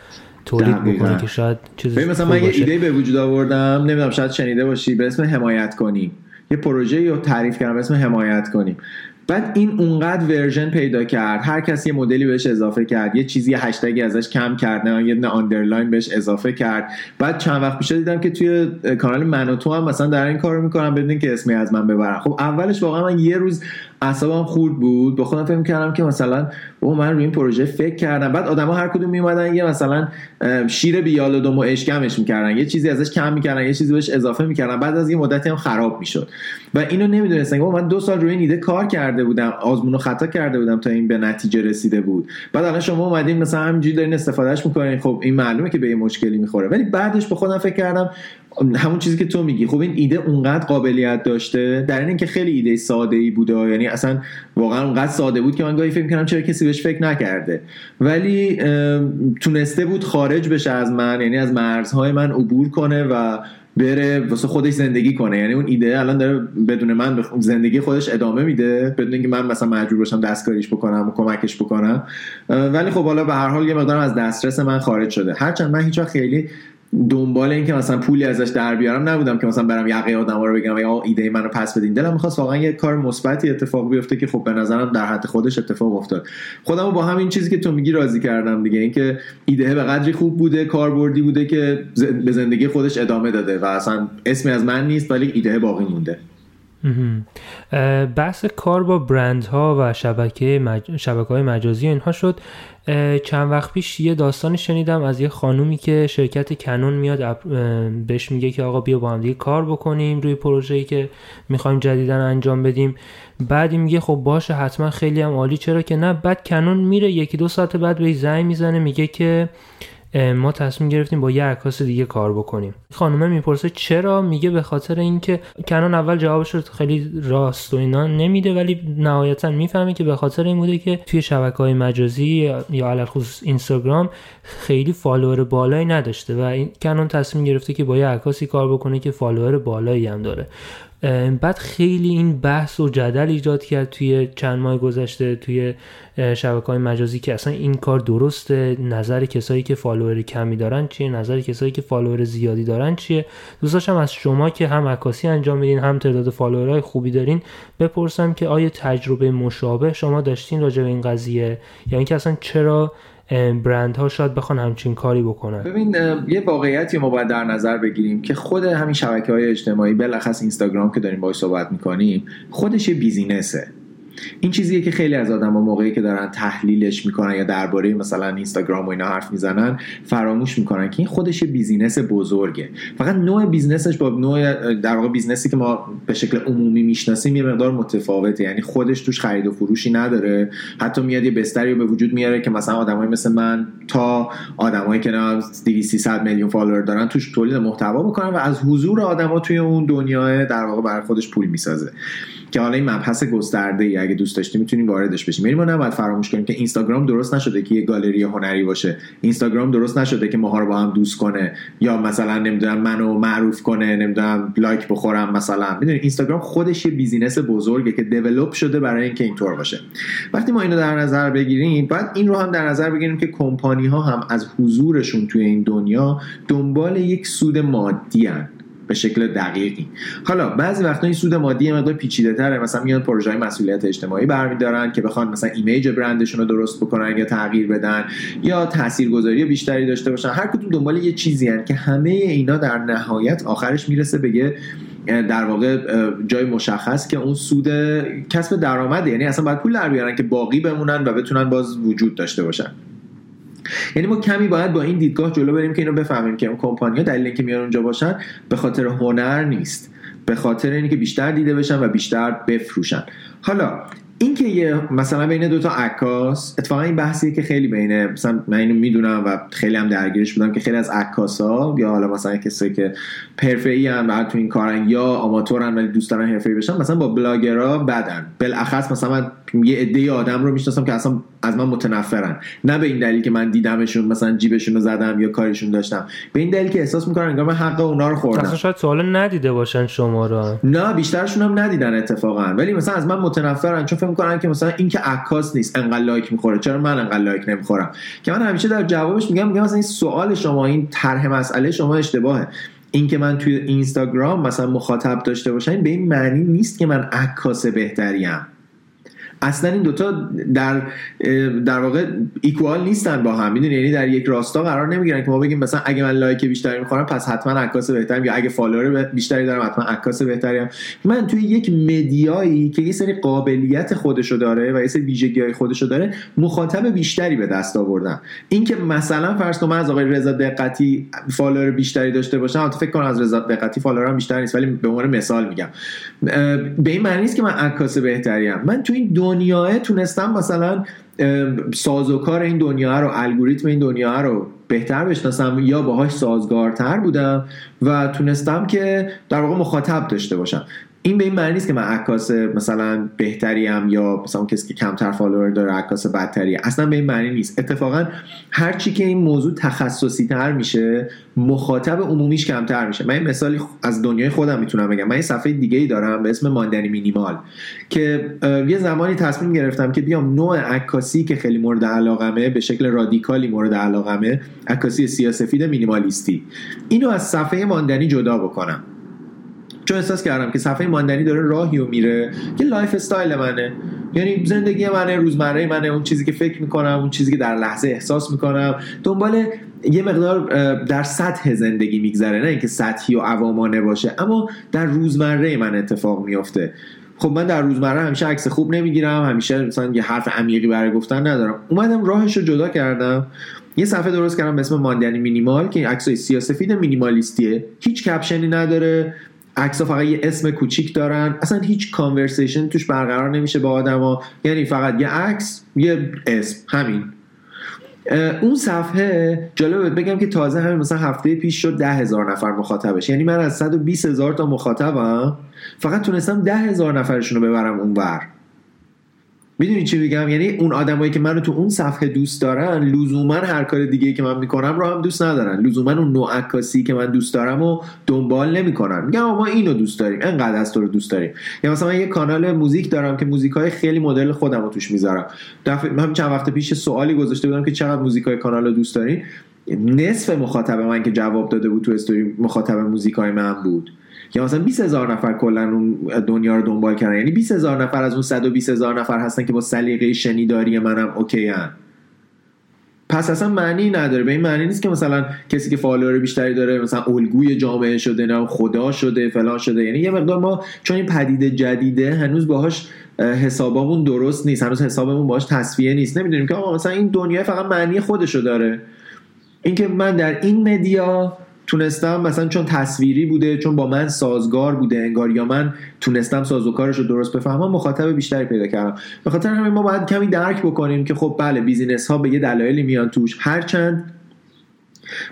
تولید بکنه که شاید چیز مثلا من یه ایده به وجود آوردم نمی‌دونم شاید شنیده باشی به اسم حمایت کنیم یه پروژه رو تعریف کردم به اسم حمایت کنیم بعد این اونقدر version پیدا کرد هر کسی یه مدلی بهش اضافه کرد یه چیزی هشتگی ازش کم کرد نه یه underline بهش اضافه کرد. بعد چند وقت پیش دیدم که توی کانال من و تو هم مثلا در این کارو می‌کنم بدون که اسمی از من ببرن. خب اولش واقعا من یه روز اعصابم خورد بود. با خودم فکر کردم که مثلا او من روی این پروژه فکر کردم. بعد آدما هر کدوم میومدن یه مثلا شیر بیالودم و اشکمش می‌کردن. یه چیزی ازش کم می‌کردن یه چیزی بهش اضافه می‌کردن. بعد از یه مدتی هم خراب می‌شد. و اینو نمی‌دونستن. من دو سال روی این ایده کار کرده بودم. آزمون و خطا کرده بودم تا این به نتیجه رسیده بود. بعد الان شما اومدین مثلا همینجوری دارین استفادهش می‌کنین. خب این معلومه که به یه مشکلی می‌خوره. ولی بعدش به خودم فکر کردم همون چیزی که تو میگی. خب این ایده اونقدر قابلیت داشته. در این که خیلی ایده ساده ای بوده. یعنی اصلا واقعا اونقدر ساده بود که من گاهی فکر کنم چرا کسی بهش فکر نکرده. ولی تونسته بود خارج بشه از من یعنی از مرزهای من عبور کنه و بره واسه خودش زندگی کنه. یعنی اون ایده الان داره بدون من زندگی خودش ادامه میده. بدون اینکه من مثلا مجبور باشم دستکاریش بکنم و کمکش بکنم. ولی خب حالا به هر حال یه مقدارم از دسترس من خارج شده. هرچند من هیچ خیلی دنبال اینکه مثلا پولی ازش در بیارم نبودم که مثلا برم یقه آدم رو بگم یا ایده منو پس بدین. دلم می‌خواست واقعا یه کار مثبتی اتفاق بیفته که خب به نظرم در حد خودش اتفاق افتاد. خودم با همین چیزی که تو میگی راضی کردم دیگه اینکه ایده به قدری خوب بوده کاربردی بوده که به زندگی خودش ادامه داده و اصلا اسمی از من نیست ولی ایده باقی مونده. بحث کار با برندها و شبکه, مج... شبکه های مجازی اینها شد. چند وقت پیش یه داستانی شنیدم از یه خانومی که شرکت کنون میاد بهش میگه که آقا بیا با هم دیگه کار بکنیم روی پروژه‌ای که می‌خوایم جدیدن انجام بدیم. بعدی میگه خب باشه حتما خیلی هم عالی. چرا که نه؟ بعد کنون میره یکی دو ساعت بعد به زنگ می‌زنه میگه که ما تصمیم گرفتیم با یه عکاس دیگه کار بکنیم. خانومه می‌پرسه چرا؟ میگه به خاطر اینکه کنون اول جوابش رو خیلی راست و اینا نمیده ولی نهایتا می‌فهمه که به خاطر این بوده که توی شبکه های مجازی یا علل خصوص اینستاگرام خیلی فالوور بالایی نداشته و این Canon تصمیم گرفته که با یه عکاسی کار بکنه که فالوور بالایی هم داره. بعد خیلی این بحث و جدل ایجاد کرد توی چند ماه گذشته توی شبکه های مجازی که اصلا این کار درسته. نظر کسایی که فالوور کمی دارن چیه؟ نظر کسایی که فالوور زیادی دارن چیه؟ دوست از شما که هم عکاسی انجام میدین هم تعداد فالوورهای خوبی دارین بپرسم که آیا تجربه مشابه شما داشتین راجع به این قضیه؟ یا اینکه اصلا چرا برند ها شاید بخوان همچین کاری بکنن. ببین یه واقعیتی ما باید در نظر بگیریم که خود همین شبکه های اجتماعی بالاخص اینستاگرام که داریم باهاش صحبت می‌کنیم خودش یه business ه. این چیزیه که خیلی از آدم ها موقعی که دارن تحلیلش می‌کنن یا درباره مثلا اینستاگرام و اینا حرف می‌زنن فراموش می‌کنن که این خودش business بزرگه. فقط نوع business ش با نوع در واقع business ی که ما به شکل عمومی می‌شناسیم یه مقدار متفاوته. یعنی خودش توش خرید و فروشی نداره. حتی میاد یه بستری رو به وجود میاره که مثلا آدمای مثل من تا آدمایی که 200 میلیون فالوور دارن توش تولید محتوا بکنن و از حضور آدما توی اون دنیا در واقع برای خودش پول می‌سازه. که حالا این مبحث گسترده ای اگه دوست داشتی می‌تونیم واردش بشیم. یعنی ما نباید فراموش کنیم که اینستاگرام درست نشده که یه گالری هنری باشه. اینستاگرام درست نشده که ماها رو با هم دوست کنه. یا مثلا نمی‌دونم منو معروف کنه نمی‌دونم لایک بخورم مثلا. می‌دونی اینستاگرام خودش یه business بزرگه که develop شده برای اینکه اینطور باشه. وقتی ما اینو در نظر بگیریم بعد این رو هم در نظر بگیریم که کمپانی ها هم از حضورشون توی این دنیا دنبال یک سود مادی هن. به شکل دقیقی. حالا بعضی وقتا این سود مادی مقدار پیچیده تره. مثلا میان پروژه مسئولیت اجتماعی برمیدارن که بخوان مثلا ایمیج برندشون رو درست بکنن یا تغییر بدن یا تاثیرگذاری بیشتری داشته باشن. هر کدوم دنبال یه چیزی هن که همه اینا در نهایت آخرش می‌رسه به در واقع جای مشخص که اون سود کسب درآمده. یعنی اصلا باید پول در بیارن که باقی بمونن و بتونن باز وجود داشته باشن. یعنی ما کمی باید با این دیدگاه جلو بریم که اینو بفهمیم که اون کمپانی‌ها دلیل اینکه میان اونجا باشن به خاطر هنر نیست. به خاطر اینکه بیشتر دیده بشن و بیشتر بفروشن. حالا اینکه یه مثلا بین دو تا عکاس اتفاقا این بحثیه که خیلی بینه مثلا من اینو می‌دونم و خیلی هم درگیرش بودم که خیلی از عکاسا یا حالا مثلا کسایی که حرفه‌ای هم تو این کارن یا آماتورن ولی دوست دارن حرفه‌ای بشن مثلا با بلاگرها بدن. بالاخص مثلا من یه عده آدم رو می‌شناسم که اصلا از من متنفرن. نه به این دلیل که من دیدمشون مثلا جیبشون رو زدم یا کارشون داشتم. به این دلیل که احساس می‌کنن انگار من حق اونا رو خوردم. اصلا شاید تا حالا ندیده باشن شما رو. نه بیشترشون هم ندیدن اتفاقا. ولی مثلا از من متنفرن چون می‌کنن که مثلا این که عکاس نیست انقدر لایک می‌خوره. چرا من انقدر لایک نمی‌خورم؟ که من همیشه در جوابش میگم میگم مثلا این سوال شما این طرح مسئله شما اشتباهه. اینکه من توی اینستاگرام مثلا مخاطب داشته باشم به این معنی نیست که من عکاس بهتریم. اصلا این دوتا در در واقع equal نیستن با هم. می‌دونی؟ یعنی در یک راستا قرار نمی‌گیرن که ما بگیم مثلا اگه من لایک بیشتری می‌خورم پس حتما عکاس بهتریم. یا اگه فالوور بیشتری دارم حتما عکاس بهتریم. من توی یک media یی که یه سری قابلیت خودشو داره و یه سری ویژگی های خودشو داره مخاطب بیشتری به دست آوردم. اینکه مثلا فرض کن من از آقای رضا دقتی فالوور بیشتری داشته باشم فکر کنم از رضا دقتی فالوورم بیشتر نیست ولی به عنوان مثال میگم. به این معنی نیست که من عکاس بهتریم. من تو این دنیاه تونستم مثلا سازوکار این دنیا رو الگوریتم این دنیا رو بهتر بشناسم یا باهاش سازگارتر بودم و تونستم که در واقع مخاطب داشته باشم. این به این معنی نیست که من عکاس مثلا بهتریم یا مثلا کسی که کمتر فالوور داره عکاس بدتری اصلا به این معنی نیست. اتفاقا هر چی که این موضوع تخصصی تر میشه مخاطب عمومیش کمتر میشه. من این مثالی از دنیای خودم می‌تونم بگم. من یه صفحه دیگه ای دارم به اسم ماندنی مینیمال که یه زمانی تصمیم گرفتم که بیام نوع عکاسی که خیلی مورد علاقمه به شکل رادیکالی مورد علاقمه عکاسی سیاسفید مینیمالیستی. اینو از صفحه ماندنی جدا بکنم. چون احساس کردم که صفحه ماندنی داره راهی رو میره که lifestyle منه. یعنی زندگی منه روزمره منه اون چیزی که فکر می‌کنم اون چیزی که در لحظه احساس می‌کنم. دنبال یه مقدار در سطح زندگی میگذره نه اینکه سطحی و عوامانه باشه. اما در روزمره من اتفاق میافته. خب من در روزمره همیشه عکس خوب نمی‌گیرم همیشه مثلا یه حرف عمیقی برای گفتن ندارم. اومدم راهش رو جدا کردم. یه صفحه درست کردم به اسم ماندنی مینیمال که عکسای سیاسفید مینیمالیستیه. هیچ کپشنی نداره. عکس فقط یه اسم کوچیک دارن. اصلا هیچ کانورسیشن توش برقرار نمیشه با آدما. یعنی فقط یه عکس یه اسم. همین. اون صفحه جالبه بگم که تازه همین مثلا هفته پیش شد ده هزار نفر مخاطبش. یعنی من از 120 هزار تا مخاطبم فقط تونستم ده هزار نفرشون رو ببرم اون ور می‌دونی چی میگم؟ یعنی اون آدمایی که منو تو اون صفحه دوست دارن لزوما هر کار دیگه که من می‌کنم رو هم دوست ندارن. لزوما اون نوع عکاسی که من دوست دارم و دنبال نمی‌کنن. میگم ما اینو دوست داریم انقدر از تو رو دوست داریم. یا مثلا من یه کانال موزیک دارم که موزیک های خیلی مدل خودم رو توش می‌ذارم. دفعه من چند وقت پیش سوالی گذاشته بودم که چقدر موزیک های کانال رو دوست دارین نصف مخاطب من که جواب داده بود تو استوری مخاطب موزیک های من بود. یا مثلا 20 هزار نفر کلا اون دنیا رو دنبال کردن. یعنی 20 هزار نفر از اون 120 هزار نفر هستن که با سلیقه شنیداری منم OK هن. پس اصلا معنی نداره. به این معنی نیست که مثلا کسی که فالوور بیشتری داره مثلا الگوی جامعه شده نه خدا شده فلان شده. یعنی یه مقدار ما چون این پدیده جدیده هنوز باهاش حسابمون درست نیست. هنوز حسابمون باهاش تصفیه نیست. نمی‌دونیم که آقا مثلا این دنیا فقط معنی خودشو داره. اینکه من در این مدیا تونستم مثلا چون تصویری بوده چون با من سازگار بوده انگار یا من تونستم سازوکارش رو درست بفهمم مخاطب بیشتری پیدا کردم. به خاطر همین ما باید کمی درک بکنیم که خب بله business ها به یه دلایلی میان توش. هرچند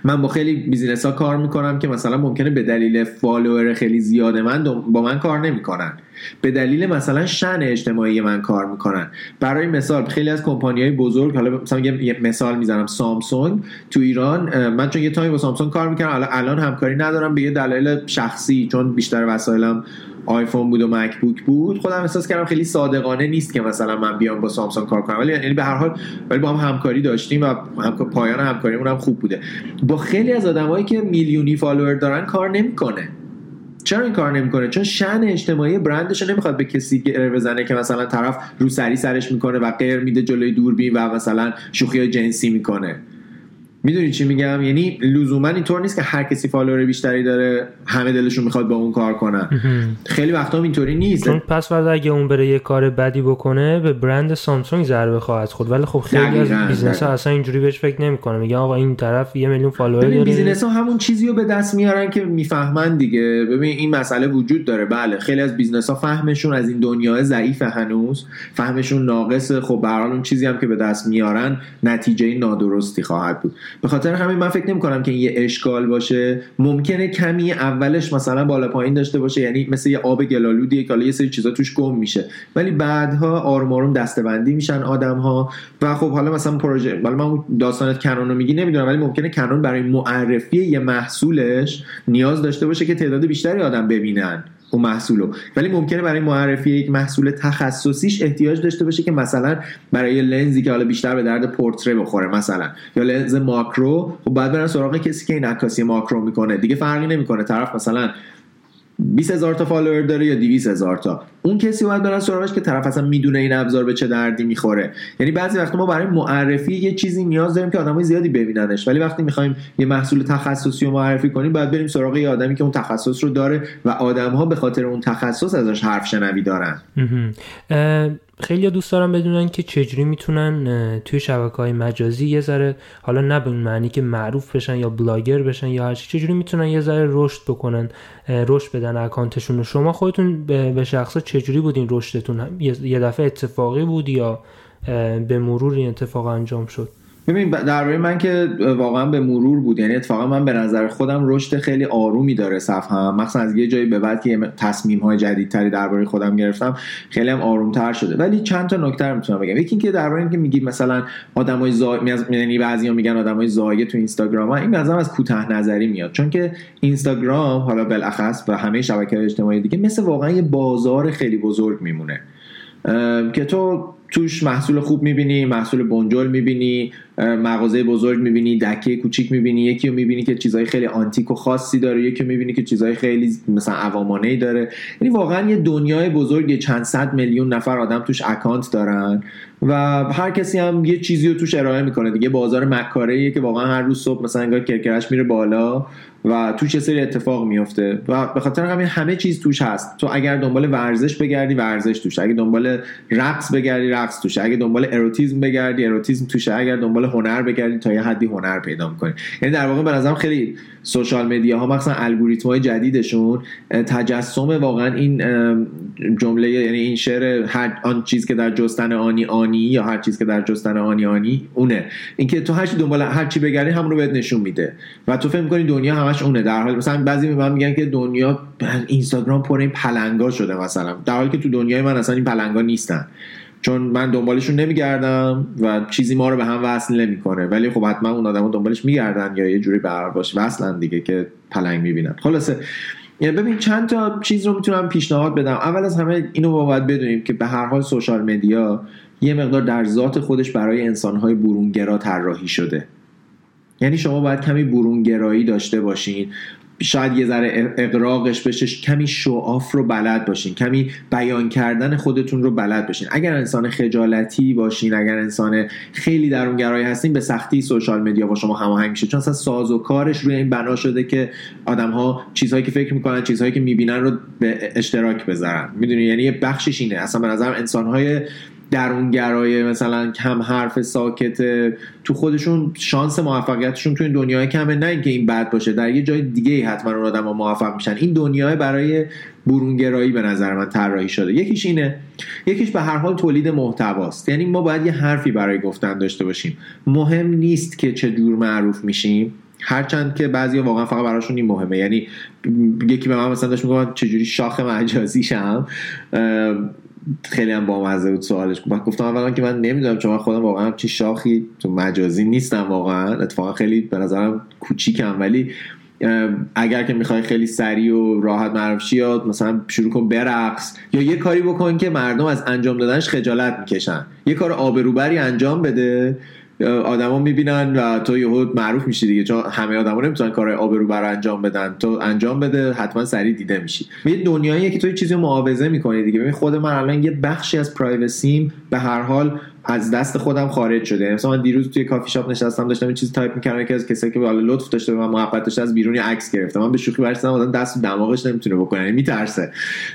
من با خیلی business ها کار می‌کنم که مثلا ممکنه به دلیل فالوور خیلی زیاد من با من کار نمی‌کنن. به دلیل مثلا شأن اجتماعی من کار می‌کنن. برای مثال خیلی از کمپانی های بزرگ حالا مثلا یه مثال می‌زنم سامسونگ تو ایران من چون یه تایمی با سامسونگ کار می‌کردم الان همکاری ندارم به یه دلیل شخصی چون بیشتر وسایلم آیفون بود و مکبوک بود خودم احساس کردم خیلی صادقانه نیست که مثلا من بیام با سامسونگ کار کنم. ولی یعنی به هر حال ولی با هم همکاری داشتیم و هم پایان همکاریمون هم خوب بوده. با خیلی از آدمایی که میلیونی فالوور دارن کار نمی‌کنه. چرا این کار نمی‌کنه؟ چون شأن اجتماعی برندش نمی‌خواد به کسی گره بزنه که مثلا طرف روسری سرش می‌کنه و قر میده جلوی دوربین و مثلا شوخی جنسی می‌کنه. می‌دونی چی میگم؟ یعنی لزوما اینطور نیست که هر کسی فالوور بیشتری داره همه دلشون می‌خواد با اون کار کنن. خیلی وقتا اینطوری نیست. چون پس بعد اگه اون بره یه کار بدی بکنه به برند سامسونگ ضربه خواهد خورد. ولی خب خیلی از business ها اصلا اینجوری بهش فکر نمی‌کنه میگن آقا این طرف یه میلیون فالوور داره. business ها همون چیزی رو به دست میارن که می‌فهمن دیگه. ببین این مسئله وجود داره. بله خیلی از business ها فهمشون از این دنیا ضعیف هنوز. فهمشون ناقصه. خب به اون چیزی هم که به دست میارن نتیجه نادرستی خواهد بود. به خاطر همین من فکر نمی کنم که یه اشکال باشه. ممکنه کمی اولش مثلا بالا پایین داشته باشه یعنی مثل یه آب گلالودیه که حالا یه سری چیزا توش گم میشه. ولی بعدها آروم آروم دستبندی میشن آدم ها و خب حالا مثلا پروژه حالا من داستانت کنون رو میگی نمی‌دونم ولی ممکنه کنون برای معرفی یه محصولش نیاز داشته باشه که تعداد بیشتری آدم ببینن. اون محصولو. ولی ممکنه برای معرفی یک محصول تخصصیش احتیاج داشته باشه که مثلا برای لنزی که حالا بیشتر به درد پورتری بخوره مثلا یا لنز ماکرو خب بعد برن سراغ کسی که این عکاسی ماکرو می‌کنه. دیگه فرقی نمی‌کنه. طرف مثلا 20 هزار تا فالوور داره یا 200 هزار تا. اون کسی باید برن سراغش که طرف اصلا می‌دونه این ابزار به چه دردی می‌خوره. یعنی بعضی وقت ما برای معرفی یه چیزی نیاز داریم که آدمای زیادی ببیننش. ولی وقتی می‌خوایم یه محصول تخصصی رو معرفی کنیم باید بریم سراغ یه آدمی که اون تخصص رو داره و آدمها به خاطر اون تخصص ازش حرف شنوی دارن. خیلی دوست دارم بدونن که چجوری می‌تونن توی شبکه های مجازی یه ذره حالا نه به معنی که معروف بشن یا بلاگر بشن یا هرچی چجوری می‌تونن یه ذره رشد بکنن رشد بدن اکانتشون شما خودتون به شخصا چجوری بودین رشدتون؟ یه دفعه اتفاقی بود یا به مرور این اتفاق انجام شد؟ ببین درباره من که واقعا به مرور بود. یعنی اتفاقا من به نظر خودم رشد خیلی آرومی داره صفحه مثلا از یه جایی به بعد که تصمیم های جدیدتری درباره خودم گرفتم خیلی هم آرومتر شده. ولی چند تا نکته می‌تونم بگم. یکی اینکه درباره اینکه میگی مثلا آدمای زای یعنی بعضیا میگن آدمای زایه تو اینستاگرام این مثلا از کوتاه نظری میاد. چون که اینستاگرام حالا بالاخص و همه شبکه اجتماعی دیگه مثل واقعا یه بازار خیلی بزرگ میمونه. که تو توش محصول خوب می‌بینی محصول بنجل می‌بینی مغازه بزرگ می‌بینی دکه کوچیک می‌بینی یکی رو می‌بینی که چیزهای خیلی آنتیک و خاصی داره یکی رو می‌بینی که چیزهای خیلی مثلا عوامانه داره. یعنی واقعا یه دنیای بزرگ چند صد میلیون نفر آدم توش اکانت دارن و هر کسی هم یه چیزی رو توش ارائه می‌کنه. دیگه بازار مکاره که واقعا هر روز صبح مثلا انگار کرکرش میره بالا. و توش یه سری اتفاق میفته و به خاطر همین همه چیز توش هست. تو اگر دنبال ورزش بگردی ورزش توش اگه دنبال رقص بگردی رقص توشه. اگه دنبال اروتیزم بگردی اروتیزم توشه. اگر دنبال هنر بگردی تا یه حدی هنر پیدا می‌کنی. یعنی در واقع به نظرم خیلی سوشال مدیا ها مثلا الگوریتم جدیدشون تجسم واقعا این جمله یعنی این شعر هر آن چیز که در جستن آنی آنی یا هر چیز که در جستن آنی آنی اونه. اینکه تو هر دنبال هر چی بگردی همون رو بهت نشون میده. و تو فکر می‌کنی دنیا همش اونه. در حالی مثلا بعضی من میگن که دنیا اینستاگرام پر این پلنگا شده مثلا. در حالی که تو دنیای من اصلا این پلنگا نیستن. چون من دنبالشون نمیگردم و چیزی ما رو به هم وصل نمی‌کنه. ولی خب حتما اون آدما دنبالش میگردن یا یه جوری برقرار باشه وصلن دیگه که پلنگ می‌بینن. خلاصه یعنی ببین چند تا چیز رو می‌تونم پیشنهاد بدم. اول از همه اینو باید بدونیم که به هر حال سوشال مدیا یه مقدار در ذات خودش برای انسانهای برونگرا طراحی شده. یعنی شما باید کمی برونگرایی داشته باشین. شاید یه ذره اقراقش بشه کمی شعاف رو بلد باشین. کمی بیان کردن خودتون رو بلد باشین. اگر انسان خجالتی باشین اگر انسان خیلی درونگرایی هستین به سختی سوشال مدیا با شما هماهنگ میشه. چون اصلا ساز و کارش روی این بنا شده که آدم ها چیزهایی که فکر می‌کنن چیزهایی که می‌بینن رو به اشتراک بذارن. می‌دونی؟ یعنی یه بخشش اینه. اصلا به نظرم انسانهای درونگرای مثلا کم حرف ساکت تو خودشون شانس موفقیتشون تو این دنیای کمه نه اینکه این بد باشه در یه جای دیگه حتما اون آدم موفق میشن. این دنیای برای برونگرایی به نظر من طراحی شده. یکیش اینه یکیش به هر حال تولید محتواست. یعنی ما باید یه حرفی برای گفتن داشته باشیم. مهم نیست که چه جور معروف میشیم. هرچند که بعضی واقعا فقط براشون این مهمه. یعنی یکی به من مثلا داشت میگم چجوری شاخ مجازی شم خیلی هم بامزه بود سوالش. من گفتم اولا که من نمی‌دونم چون من خودم واقعا چی شاخی تو مجازی نیستم واقعا. اتفاقا خیلی به نظرم کوچیکم. ولی اگر که می‌خوای خیلی سریع و راحت معرف یا مثلا شروع کن برقص یا یه کاری بکن که مردم از انجام دادنش خجالت می‌کشن. یه کار آبروبری انجام بده. آدما می‌بینن و تو یهو معروف میشی دیگه. چون همه آدما نمی‌تونن کارهای آبرو بر انجام بدن. تو انجام بده حتما سریع دیده میشی. یه دنیاییه که تو چیزی معاوضه می‌کنی دیگه. ببین خود من الان یه بخشی از privacy م به هر حال از دست خودم خارج شده. یعنی مثلا من دیروز توی کافی شاپ نشستم داشتم یه چیزی تایپ می‌کردم که از کسایی که حالا لطف داشته به من محبت داشته از بیرون یه عکس گرفتم. من به شوخی برسیدم آدم دست دماغش نمی‌تونه بکنه. یعنی میترسه.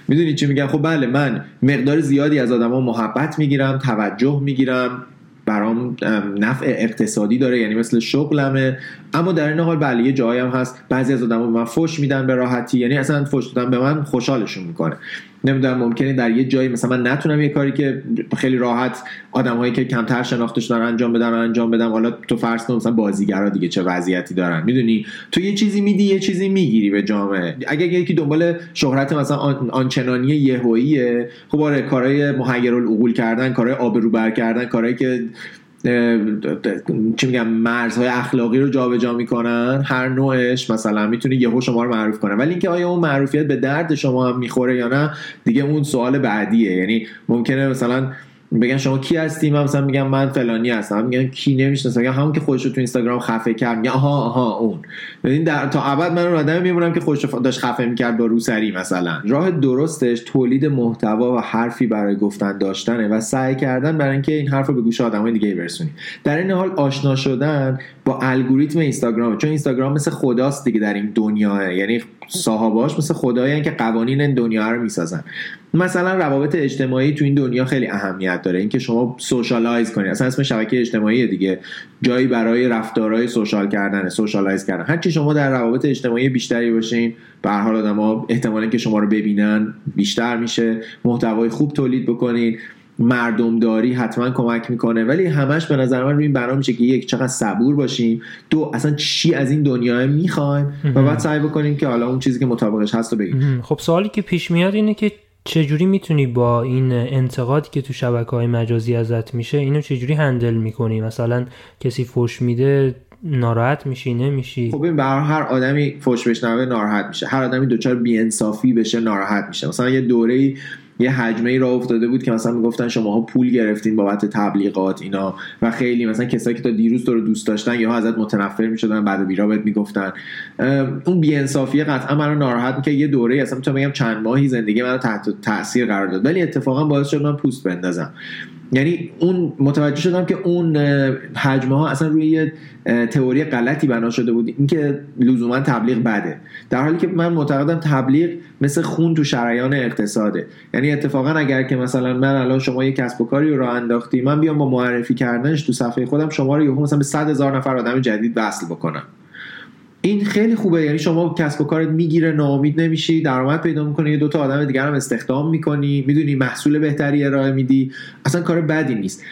می‌دونی چی میگم؟ خب بله من مقدار زیادی از آدما محبت می‌گیرم توجه می‌گیرم. برام نفع اقتصادی داره یعنی مثل شغلمه. اما در این حال بله یه جایی هم هست. بعضی از آدما به من فوش میدن به راحتی یعنی اصلا فوش دادن به من خوشحالشون می‌کنه. نمی‌دونم ممکنه در یه جایی مثلا من نتونم یه کاری که خیلی راحت آدمهایی که کمتر شناخته شدن انجام بدن انجام بدم. حالا تو فرض کن مثلا بازیگرا دیگه چه وضعیتی دارن. می‌دونی؟ تو یه چیزی میدی یه چیزی می‌گیری به جامعه. اگه یکی دنبال شهرت مثلا آنچنانی یهوییه خب آره کارهای محیر العقول کردن کارهای آبروبر کردن کارهایی که چی میگم مرزهای اخلاقی رو جابجا می‌کنن. هر نوعش مثلا می‌تونه یهو شما رو معروف کنه ولی اینکه آیا اون معروفیت به درد شما هم می‌خوره یا نه دیگه اون سوال بعدیه. یعنی ممکنه مثلا بگن شما کی هستی؟ من مثلا میگم من فلانی هستم. میگن کی نمی‌شناسم. میگن همون که خودش تو اینستاگرام خفه کرد. میگن آها آها اون. ببین در تا ابد من اون آدمی میمونم که خودش داشت خفه می‌کرد با روسری مثلا. راه درستش تولید محتوا و حرفی برای گفتن داشتنه و سعی کردن برای اینکه این حرف رو به گوش آدمای دیگه برسونی. در این حال آشنا شدن با الگوریتم اینستاگرام. چون اینستاگرام مثل خداست دیگه در این دنیا یعنی صاحباش مثل خدایی که قوانین دنیا رو می‌سازن. مثلا روابط اجتماعی تو این دنیا خیلی اهمیت داره. اینکه شما socialize کنید اصلا اسم شبکه اجتماعی دیگه. جایی برای رفتارهای social کردن socialize کردن. هرچی شما در روابط اجتماعی بیشتری باشین به هر حال آدما احتمالی که شما رو ببینن بیشتر میشه. محتوای خوب تولید بکنین. مردمداری حتما کمک می‌کنه. ولی همش به نظر من روی این برنامه میشه که یک چقدر صبور باشیم. دو اصلا چی از این دنیا می‌خوایم؟ و بعد سعی بکنیم که حالا اون چیزی که مطابقش هست رو بگیم. خب سوالی که پیش میاد اینه که چجوری می‌تونی با این انتقادی که تو شبکه های مجازی ازت میشه اینو چجوری هندل می‌کنی؟ مثلا کسی فوش میده ناراحت میشی نمیشی؟ خب این برای هر آدمی فوش بشنوه ناراحت میشه. هر آدمی دچار بیانصافی بشه ناراحت میشه. مثلا یه دوره یه حجمه ای را افتاده بود که مثلا می‌گفتن شماها پول گرفتین بابت تبلیغات اینا و خیلی مثلا کسایی که تا دیروز تو رو دوست داشتن یا ازت متنفر می‌شدن بعد بیرا بهت می‌گفتن. اون بیانصافی قطعا منو ناراحت که یه دوره اصلا می‌تونم بگم چند ماهی زندگی منو تحت تاثیر قرار داد. ولی اتفاقا باعث شد من پوست بندازم. یعنی اون متوجه شدم که اون حجمه ها اصلا روی یه تئوری غلطی بنا شده بود. اینکه لزوما تبلیغ بده. در حالی که من معتقدم تبلیغ مثل خون تو شریان اقتصاده. یعنی اتفاقا اگر که مثلا من الان شما یه کسب و کاری رو انداختی من بیام با معرفی کردنش تو صفحه خودم شما رو مثلا به 100 هزار نفر آدم جدید وصل بکنم. این خیلی خوبه. یعنی شما کسب و کارت می‌گیره ناامید نمیشی درآمد پیدا می‌کنی یه دو تا آدم دیگر هم استخدام می‌کنی می‌دونی محصول بهتری ارائه میدی. اصلا کار بدی نیست.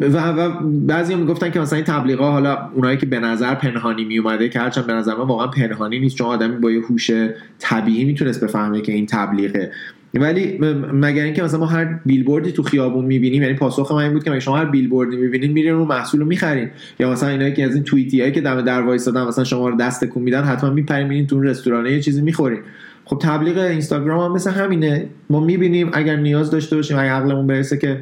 و, و بعضی هم می‌گفتن که مثلا این تبلیغا حالا اونایی که به نظر پنهانی میومده که هرچند به نظر من واقعا پنهانی نیست چون آدمی با یه هوش طبیعی می‌تونست بفهمه که این تبلیغه. ولی مگر اینکه مثلا ما هر بیلبوردی تو خیابون می‌بینیم یعنی پاسخ من این بود که شما هر بیلبوردی می‌بینین میرین رو محصول رو می‌خرین. یا مثلا اینایی که از این توییتی هایی که دم در وایسادن مثلا شما رو دست کن میدن حتما میپرین میرین تو رستوران یه چیزی می‌خورین. خب تبلیغ اینستاگرام هم مثل همینه. ما می‌بینیم اگر نیاز داشته باشیم اگر عقلمون برسه که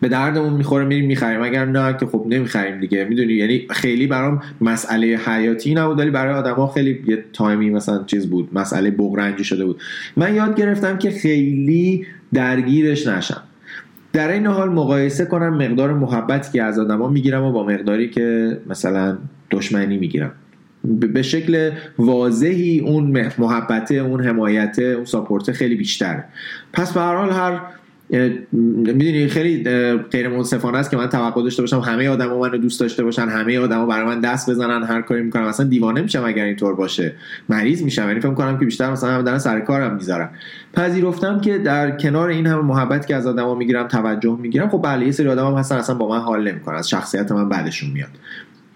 به دردمون می‌خوره میریم می‌خریم. اگر نه که خب نمی‌خریم دیگه. می‌دونی؟ یعنی خیلی برام مسئله حیاتی نبود ولی برای آدما خیلی یه تایمی مثلا چیز بود. مسئله بغرنجی شده بود. من یاد گرفتم که خیلی درگیرش نشم. در این حال مقایسه کنم مقدار محبتی که از آدما می‌گیرم و با مقداری که مثلا دشمنی می‌گیرم. به شکل واضحی اون محبته اون حمایته اون ساپورته خیلی بیشتر پس به هر حال هر می‌دونی خیلی غیر منصفانه است که من توقع داشته باشم همه آدما منو دوست داشته باشن همه آدما برای من دست بزنن هر کاری می‌کنم. اصلا دیوانه میشم اگر اینطور باشه. مریض میشم. یعنی فکر کنم که بیشتر مثلا هم دارن سر کارم می‌ذارن. پذیرفتم که در کنار این همه محبت که از آدما می‌گیرم توجه می‌گیرم خب بله یه سری آدم هم هستن اصلا با من حال نمی‌کنن. از شخصیت من بعدشون میاد.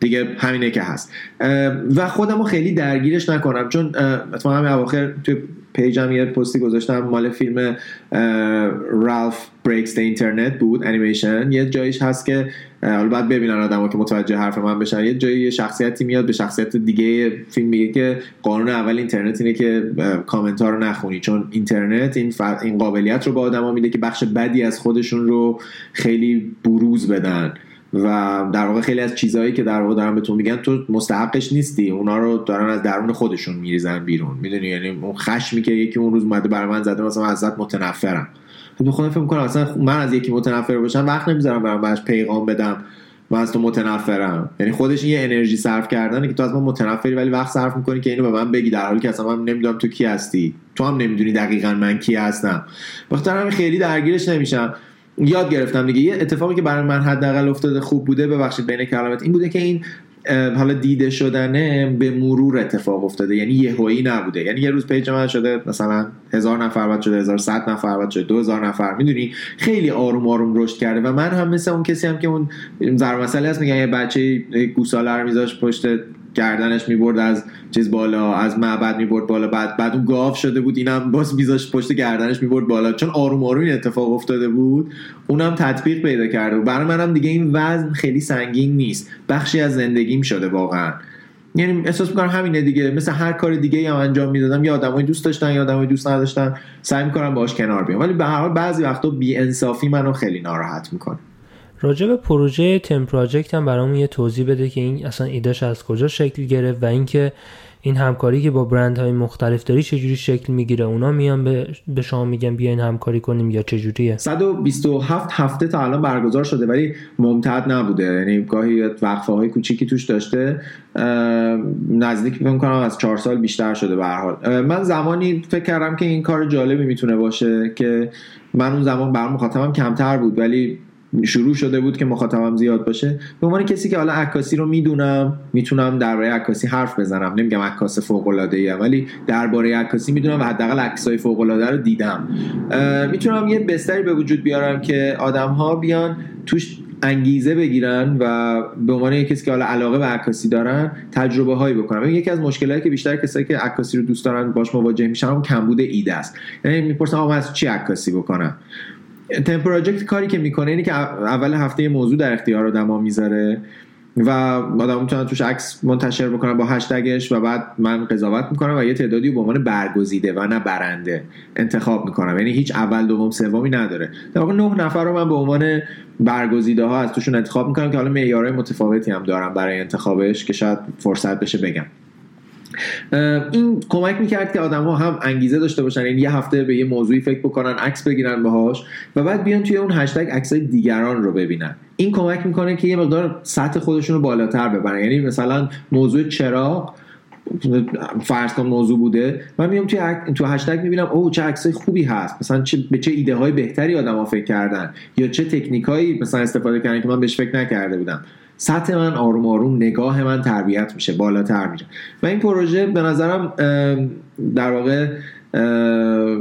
دیگه همینه که هست. و خودمو خیلی درگیرش نکنم. چون اتفاقا همین اواخر تو پیجم یه پستی گذاشتم. مال فیلم رالف بریکس اینترنت بود انیمیشن یه جایش هست که حالا بعد ببینن آدمو که متوجه حرف من بشن. یه جایی یه شخصیتی میاد به شخصیت دیگه فیلم میگه که قانون اول اینترنت اینه که کامنت ها رو نخونی. چون اینترنت این, این قابلیت رو به آدما میده که بخش بدی از خودشون رو خیلی بروز بدن. و در واقع خیلی از چیزهایی که در واقع دارن بهتون میگن تو مستحقش نیستی. اونا رو دارن از درون خودشون میریزن بیرون. می‌دونی؟ یعنی اون خشمی که یکی اون روز اومده برای من زده مثلا ازت متنفرم تو خودم فکر می‌کنم اصلا من از یکی متنفر باشم وقت نمی‌ذارم برام بهش پیغام بدم من از تو متنفرم. یعنی خودش یه انرژی صرف کردنه که تو از من متنفری ولی وقت صرف می‌کنی که اینو به من بگی. در حالی که اصلا من نمی‌دونم تو کی هستی. تو هم نمی‌دونی دقیقا من کی هستم. بخاطر خیلی درگیرش نمیشم. یاد گرفتم دیگه. یه اتفاقی که برای من حداقل افتاده خوب بوده ببخشید بین کلمات این بوده که این حالا دیده شدنه به مرور اتفاق افتاده. یعنی یهویی نبوده. یعنی یه روز پیج من شده مثلا هزار نفر بعد شده هزار نفر بعد شده دو نفر. می‌دونی؟ خیلی آروم آروم رشد کرده و من هم مثل اون کسی هم که اون زر مسئله هست میگن یه بچه گوساله رو میذاش پشت گردنش می‌برد از چیز بالا از معبد می‌برد بالا. بعد بعد اون گاف شده بود اینم باز میذاش پشت گردنش می‌برد بالا. چون آروم آروم این اتفاق افتاده بود اونم تطبیق پیدا کرده و برای منم دیگه این وزن خیلی سنگین نیست. بخشی از زندگیم شده واقعا. یعنی احساس می‌کنم همینه دیگه. مثل هر کار دیگه هم انجام می‌دادم. یا آدمای دوست داشتن یا آدمای دوست نداشتن. سعی می‌کنم باهاش کنار بیام. ولی به هر حال بعضی وقتا بی انصافی منو خیلی ناراحت می‌کنه. راجع به پروژه تم پراجکت هم برامون یه توضیح بده که این اصلا ایدهش از کجا شکل گرفت و اینکه این همکاری که با برندهای مختلف داری چجوری شکل می‌گیره. اونا میان به, شما میگن بیاین همکاری کنیم یا چجوریه. 127 هفته تا الان برگزار شده ولی ممتد نبوده. یعنی گاهی وقفه های کوچیکی توش داشته. نزدیک فکر کنم از چهار سال بیشتر شده به حال. من زمانی فکر کردم که این کار جالبی می‌تونه باشه که من اون زمان بر مخاطبم کمتر بود ولی شروع شده بود که مخاطبم زیاد باشه. به عنوان کسی که حالا عکاسی رو می‌دونم می‌تونم درباره عکاسی حرف بزنم. نمیگم عکاس فوق العاده ای ولی درباره عکاسی می‌دونم و حداقل عکسای فوق العاده رو دیدم. می‌تونم یه بستری به وجود بیارم که آدم ها بیان توش انگیزه بگیرن و به عنوان کسی که حالا علاقه به عکاسی دارن تجربه هایی بکنن یکی از مشکلاتی که بیشتر کسایی که عکاسی رو دوست دارن باش مواجه میشن کمبود ایده است. یعنی می‌پرسن آقا از چی عکاسی بکنم؟ تم پراجکت کاری که می‌کنه اینه که اول هفته موضوع در اختیار آدما می‌ذاره و آدم می‌تونن توش عکس منتشر بکنن با هشتگش و بعد من قضاوت می‌کنم و یه تعدادی به عنوان برگزیده و نه برنده انتخاب می‌کنم. یعنی هیچ اول دوم سومی نداره. در واقع نه نفر رو من به عنوان برگزیده ها از توشون انتخاب می‌کنم که حالا معیارهای متفاوتی هم دارم برای انتخابش که شاید فرصت بشه بگم. این کمک می‌کرد که آدم ها هم انگیزه داشته باشن یعنی یه هفته به یه موضوعی فکر بکنن عکس بگیرن باهاش و بعد بیان توی اون هشتگ عکسای دیگران رو ببینن. این کمک می‌کنه که یه مقدار سطح خودشون رو بالاتر ببرن. یعنی مثلا موضوع چراغ فرض کن موضوع بوده من میام توی تو هشتگ می‌بینم او چه عکسای خوبی هست. مثلا چه به چه ایده های بهتری آدما فکر کردن یا چه تکنیکایی مثلا استفاده کردن که من بهش فکر نکرده بودم. سطح من آروم آروم نگاه من تربیت میشه بالاتر میشه و این پروژه به نظرم در واقع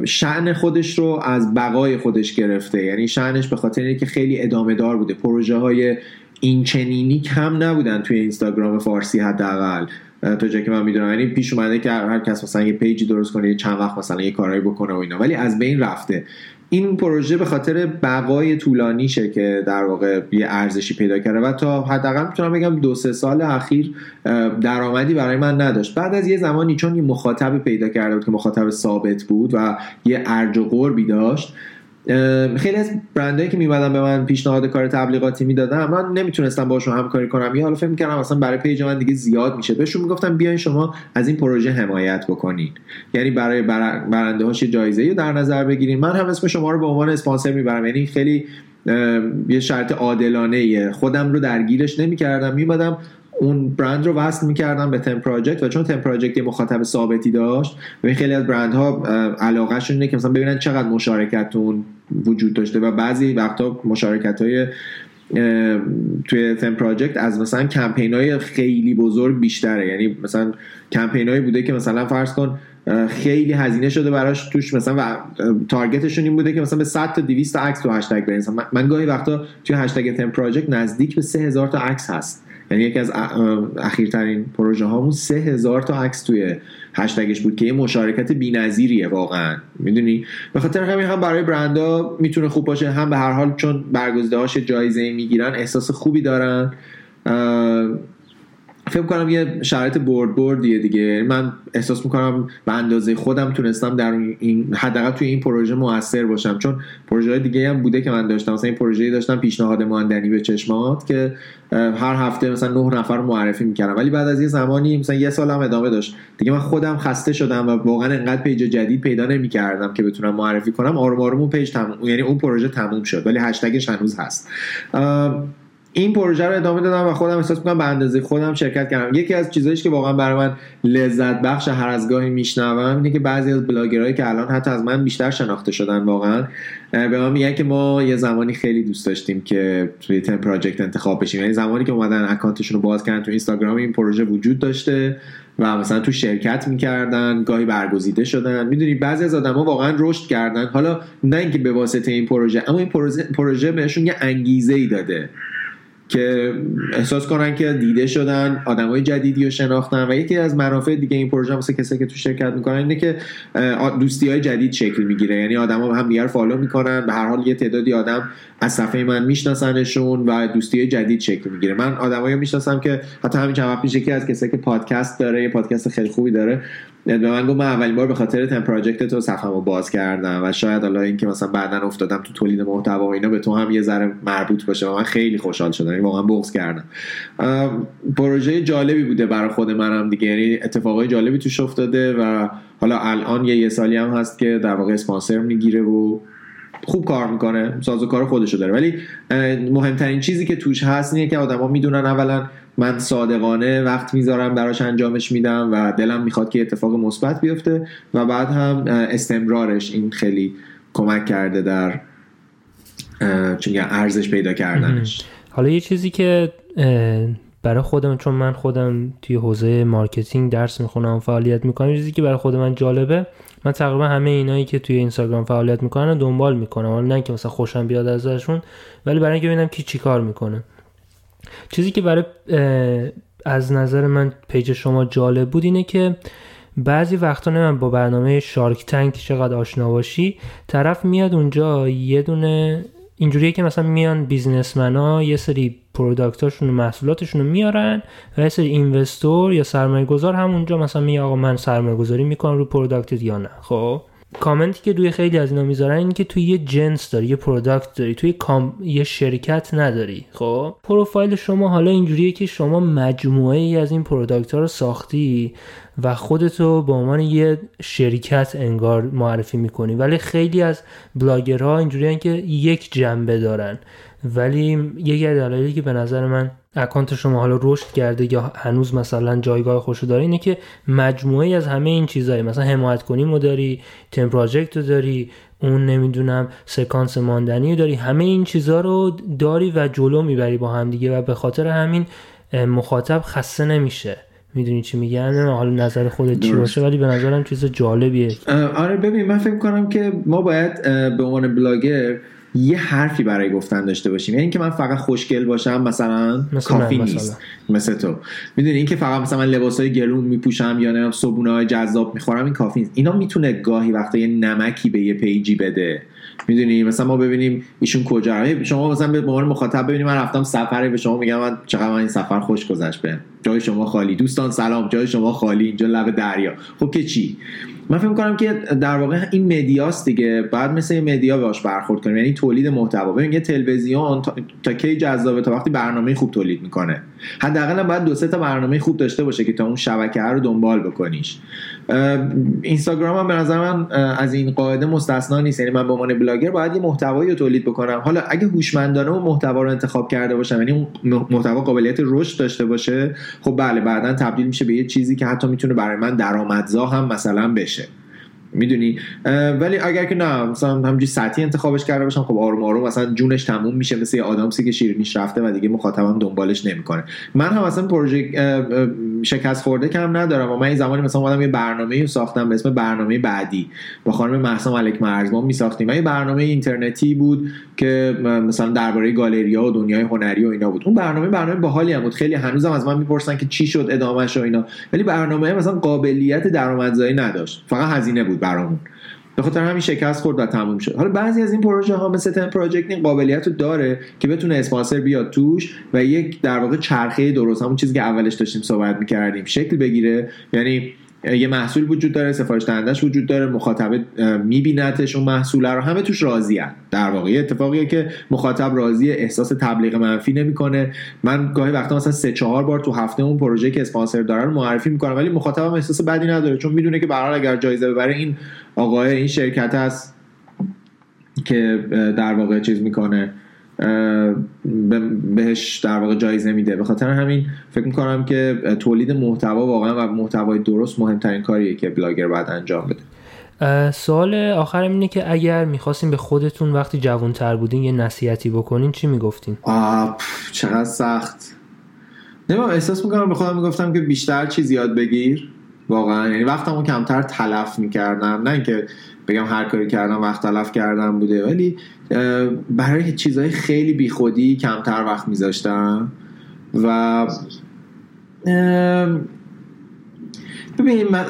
شعن خودش رو از بقای خودش گرفته. یعنی شعنش به خاطر اینه که خیلی ادامه دار بوده. پروژه های این چنینی کم نبودن توی اینستاگرام فارسی حداقل. تا جایی که من می‌دونم. یعنی پیش اومده که هر کس مثلا یه پیجی درست کنه چند وقت مثلا یه کارایی بکنه و اینا. ولی از بین رفته. این پروژه به خاطر بقای طولانیشه که در واقع یه ارزشی پیدا کرده و تا حداقل می‌تونم بگم دو سه سال اخیر درآمدی برای من نداشت. بعد از یه زمانی چون یه مخاطب پیدا کرده بود که مخاطب ثابت بود و یه ارج و قربی داشت خیلی از برندهایی که میمدن به من پیشنهاد کار تبلیغاتی می‌دادن من نمی‌تونستم باشون همکاری کنم. یا حالا فکر می‌کردم اصلا برای پیج من دیگه زیاد میشه. بهشون می‌گفتم بیاین شما از این پروژه حمایت بکنین. یعنی برای برنده هاش جایزه رو در نظر بگیرین. من هم اسم شما رو به عنوان اسپانسر می‌برم. یعنی خیلی یه شرط عادلانه خودم رو درگیرش نمی‌کردم. میمدم اون برند رو وصل می‌کردم به تم پراجکت و چون تم پراجکت یه مخاطب ثابتی داشت و خیلی از برندها علاقهشون اینه که مثلا ببینن چقدر مشارکتون وجود داشته و بعضی وقتا مشارکت های توی تم پراجکت از مثلا کمپین های خیلی بزرگ بیشتره. یعنی مثلا کمپین بوده که مثلا فرض کن خیلی هزینه شده براش توش مثلا و تارگتشون این بوده که مثلا به 100 تا 200 تا عکس تو هشتگ برین من گاهی وقتا توی هشتگ تم پراجکت نزدیک به 3000 تا عکس هست. یعنی یکی از اخیرترین پروژه هامون سه هزار تا عکس توی هشتگش بود که یه مشارکت بی‌نظیریه واقعا. می‌دونی؟ به خاطر همین هم برای برندا می‌تونه خوب باشه هم به هر حال چون برگزیده هاش جایزه می‌گیرن احساس خوبی دارن. فکر کنم یه شرایط برد بردیه دیگه. من احساس می‌کنم به اندازه خودم تونستم در این حداقل توی این پروژه موثر باشم. چون پروژه دیگه هم بوده که من داشتم. مثلا این پروژه داشتم پیشنهاد ماندنی به چشمات که هر هفته مثلا نه نفر معرفی می‌کردم. ولی بعد از یه زمانی مثلا یه سال هم ادامه داشت. دیگه من خودم خسته شدم و واقعا انقدر پیج جدید پیدا نمی‌کردم که بتونم معرفی کنم. آروم آروم اون پیج تموم یعنی اون پروژه تموم شد. ولی هشتگش هنوز هست. این پروژه رو ادامه دادم و خودم احساس می‌کنم به اندازه خودم شرکت کردم. یکی از چیزهایی که واقعا برای من لذت بخش هر از گاهی میشنوم اینه که بعضی از بلاگرایی که الان حتی از من بیشتر شناخته شدن واقعا به ما میگن که ما یه زمانی خیلی دوست داشتیم که توی تم پراجکت انتخاب بشیم. یعنی زمانی که اومدن اکانتشون رو باز کردن تو اینستاگرام این پروژه وجود داشته و مثلا تو شرکت می‌کردن گاهی برگزیده شدن. می‌دونی بعضی از آدما واقعا رشد کردن. حالا نه اینکه به واسطه این پروژه اما این پروژه, پروژه بهشون یه انگیزه ای داده. که احساس کنن که دیده شدن آدمای جدیدی رو شناختن و یکی از منافع دیگه این پروژه مثل کسایی که تو شرکت می‌کنن اینه که دوستی های جدید شکل می‌گیره. یعنی آدما هم دیگر فالو می‌کنن به هر حال یه تعدادی آدم از صفحه من میشناسنشون و دوستی جدید شکل می‌گیره. من آدمایی می‌شناسم که حتی همین چند وقت پیش یکی از کسایی که پادکست داره یه پادکست خیلی خوبی داره به من گفت من اولین بار به خاطر تم پراجکت تو صفحه‌مو باز کردم و شاید حالا اینکه مثلا بعدا افتادم تو تولید محتوا و اینا به تو هم یه ذره مربوط باشه و من خیلی خوشحال شدم. یعنی واقعا بغض کردم. پروژه جالبی بوده برای خود منم دیگه. یعنی اتفاقای جالبی توش افتاده و حالا الان یه یه سالی هم هست که در واقع اسپانسر می‌گیره و خوب کار می‌کنه کار خودشو داره. ولی مهمترین چیزی که توش هست اینه که آدما می‌دونن اولا من صادقانه وقت می‌ذارم براش انجامش میدم و دلم می‌خواد که اتفاق مثبت بیفته و بعد هم استمرارش این خیلی کمک کرده در چون ارزش پیدا کردنش. حالا یه چیزی که برای خودم چون من خودم توی حوزه marketing درس می‌خونم فعالیت می‌کنم چیزی که برای خود من جالبه من تقریبا همه اینایی که توی اینستاگرام فعالیت می‌کنن دنبال می‌کنم. حالا نه که مثلا خوشم بیاد ازشون ولی برای اینکه ببینم کی چیکار می‌کنه. چیزی که برای از نظر من پیج شما جالب بود اینه که بعضی وقتا من با برنامه Shark Tank چقدر آشنا باشی طرف میاد اونجا یه دونه اینجوریه که مثلا میان businessman ها یه سری product اشون و محصولاتشون رو میارن و یه سری investor یا سرمایه گذار همونجا مثلا میگه آقا من سرمایه گذاری می‌کنم رو product ت یا نه. خب؟ کامنتی که روی خیلی از اینا می‌ذارن این که تو یه جنس داری یه product داری توی com... یه شرکت نداری. خب؟ پروفایل شما حالا اینجوریه که شما مجموعه ای از این product ها رو ساختی و خودتو به عنوان یه شرکت انگار معرفی می‌کنی. ولی خیلی از بلاگرها اینجوری که یک جنبه دارن. ولی یکی از دلایلی که به نظر من اکانت شما حالا رشد کرده یا هنوز مثلا جایگاه خوشو داره اینه که مجموعه از همه این چیزهایی مثلا حمایت کنی رو داری تیم پراجکت رو داری اون نمی‌دونم سکانس ماندنی رو داری همه این چیزها رو داری و جلو می‌بری با هم دیگه و به خاطر همین مخاطب خسته نمیشه. می‌دونی چی میگن حالا نظر خودت چی باشه ولی به نظرم چیز جالبیه. آره ببین من فکر کنم که ما باید به عنوان بلاگر یه حرفی برای گفتن داشته باشیم. یعنی اینکه من فقط خوشگل باشم مثلا کافی نیست. مثل تو. می‌دونی اینکه فقط مثلا من لباسای گرون میپوشم یا نه صبونه های جذاب می‌خورم این کافی نیست. اینا می‌تونه گاهی وقتا یه نمکی به یه پیجی بده. می‌دونی؟ مثلا ما ببینیم ایشون کجا. شما مثلا به عنوان مخاطب ببینیم من رفتم سفر به شما میگم من چقدر من این سفر خوش گذشت به جای شما خالی. دوستان سلام. جای شما خالی. اینجا لب دریا. خب که چی؟ من فکر کنم که در واقع این مدیاست دیگه. بعد مثل مدیا باش برخورد کنیم. یعنی تولید محتوا. ببین یه تلویزیون تا, تا کی جذابه تا وقتی برنامه خوب تولید می‌کنه. حداقل باید دو سه تا برنامه خوب داشته باشه که تا اون شبکه رو دنبال بکنیش. اینستاگرام هم به نظر من از این قاعده مستثنا نیست. یعنی من به عنوان بلاگر باید یه محتوایی رو تولید بکنم. حالا اگه هوشمندانه اون محتوا رو انتخاب کرده باشم یعنی اون محتوا قابلیت رشد داشته باشه خب بله بعدا تبدیل میشه به یه چیزی که حتی می‌تونه برای من درآمدزا هم مثلا بشه. می‌دونی؟ ولی اگر که نه مثلا همینجوری سطحی انتخابش کرده باشم خب آروم آروم مثلا جونش تموم میشه مثل آدامسی که شیرینیش رفته و دیگه مخاطبم دنبالش نمی‌کنه. من هم اصلا پروژه شکست خورده کم ندارم و من این زمانی مثلا اومدم یه برنامه ساختم به اسم برنامه بعدی. با خانم مهسا ملک مرزبان می ساختیم و یه برنامه اینترنتی بود که مثلا درباره گالریا و دنیای هنری و اینا بود. اون برنامه برنامه باحالی بود. خیلی هنوزم از من می‌پرسن که چی شد ادامهش و اینا. ولی برنامه مثلا قابلیت درآمدزایی نداشت. فقط هزینه بود. برامون. به خاطر همین شکست خورد و تموم شد. حالا بعضی از این پروژه ها مثل تن پروژکت این قابلیت رو داره که بتونه اسپانسر بیاد توش و یک در واقع چرخه درست همون چیزی که اولش داشتیم صحبت می‌کردیم شکل بگیره. یعنی یه محصول وجود داره سفارش دهندش وجود داره مخاطب میبینتش اون محصول رو. همه توش راضی در واقع اتفاقیه که مخاطب راضی احساس تبلیغ منفی نمی‌کنه. من گاهی وقتا مثلا سه چهار بار تو هفته اون پروژه که اسپانسر داره رو معرفی می‌کنم ولی مخاطبم احساس بدی نداره چون می‌دونه که به اگر جایزه ببره این آقای این شرکت هست که در واقع چیز می‌کنه. بهش در واقع جایزه میده. به خاطر همین فکر می‌کنم که تولید محتوا واقعا و محتوای درست مهمترین کاریه که بلاگر باید انجام بده. سوال آخرم اینه که اگر می‌خواستیم به خودتون وقتی جوانتر بودین یه نصیحتی بکنین چی می‌گفتین؟ چقدر سخت. نمیم احساس می‌کنم به خودم می‌گفتم که بیشتر چیز یاد بگیر. واقعا یعنی وقتمو کمتر تلف می‌کردم. نه اینکه بگم هر کاری کردم وقت تلف کردم بوده. ولی برای چیزهای خیلی بیخودی کمتر وقت میذاشتم و ببینیم من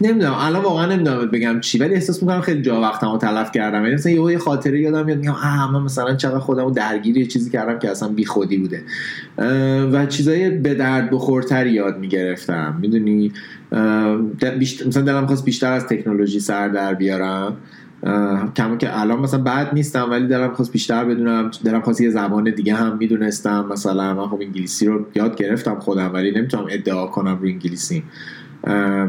نمی‌دونم الان واقعا نمی‌دونم بگم چی ولی احساس می‌کنم خیلی جا وقتمو تلف کردم. یعنی مثلا یه خاطره یادم میاد میگم آه من مثلا چقدر خودمو درگیر چیزی کردم که اصلا بی خودی بوده و چیزای به درد بخورتر یاد می‌گرفتم. می‌دونی؟ مثلا دلم خواست بیشتر از تکنولوژی سر در بیارم. کما که الان مثلا بعد نیستم ولی دلم خواست بیشتر بدونم. دلم خواست یه زبان دیگه هم می‌دونستم. مثلا من خب انگلیسی رو یاد گرفتم خودم ولی نمی‌تونم ادعا کنم رو انگلیسی.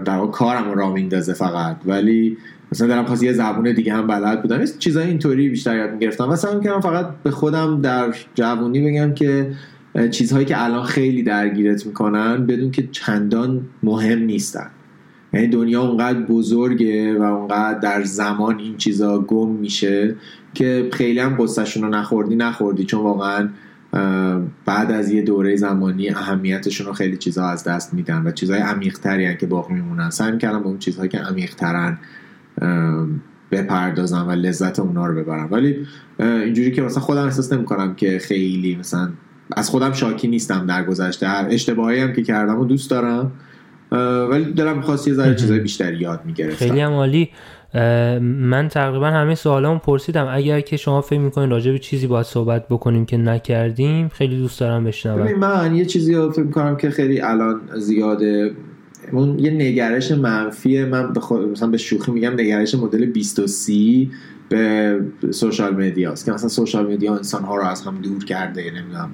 در واقع کارم رو را میندازه فقط. ولی مثلا دارم خواست یه زبون دیگه هم بلد بودم. چیزای اینطوری بیشتر یاد می‌گرفتم. مثلا می‌کنم فقط به خودم در جوونی بگم که چیزهایی که الان خیلی درگیرت می‌کنن بدون که چندان مهم نیستن. یعنی دنیا اونقدر بزرگه و اونقدر در زمان این چیزا گم میشه که خیلی هم قصهشون رو نخوردی نخوردی. چون واقعا بعد از یه دوره زمانی اهمیتشون رو خیلی چیزها از دست میدن و چیزهای عمیقتری که باقی میمونن. سعی می‌کردم به اون چیزهایی که عمیقترن بپردازم و لذت اونا رو ببرم. ولی اینجوری که مثلا خودم احساس نمی‌کنم که خیلی مثلا از خودم شاکی نیستم در گذشته. هر اشتباهی هم که کردم و دوست دارم. ولی دلم می‌خواست یه ذره چیزای بیشتری یاد می‌گرفتم. خیلی هم عالی. من تقریبا همه سوالامو پرسیدم. اگر که شما فکر می‌کنین راجع به چیزی باید صحبت بکنیم که نکردیم خیلی دوست دارم بشنوم. من یه چیزی رو فکر می‌کنم که خیلی الان زیاده. اون یه نگرش منفی من به مثلا به شوخی میگم نگرش مدل 20:30 به social media است که مثلا social media انسان ها رو از هم دور کرده نمی‌دونم.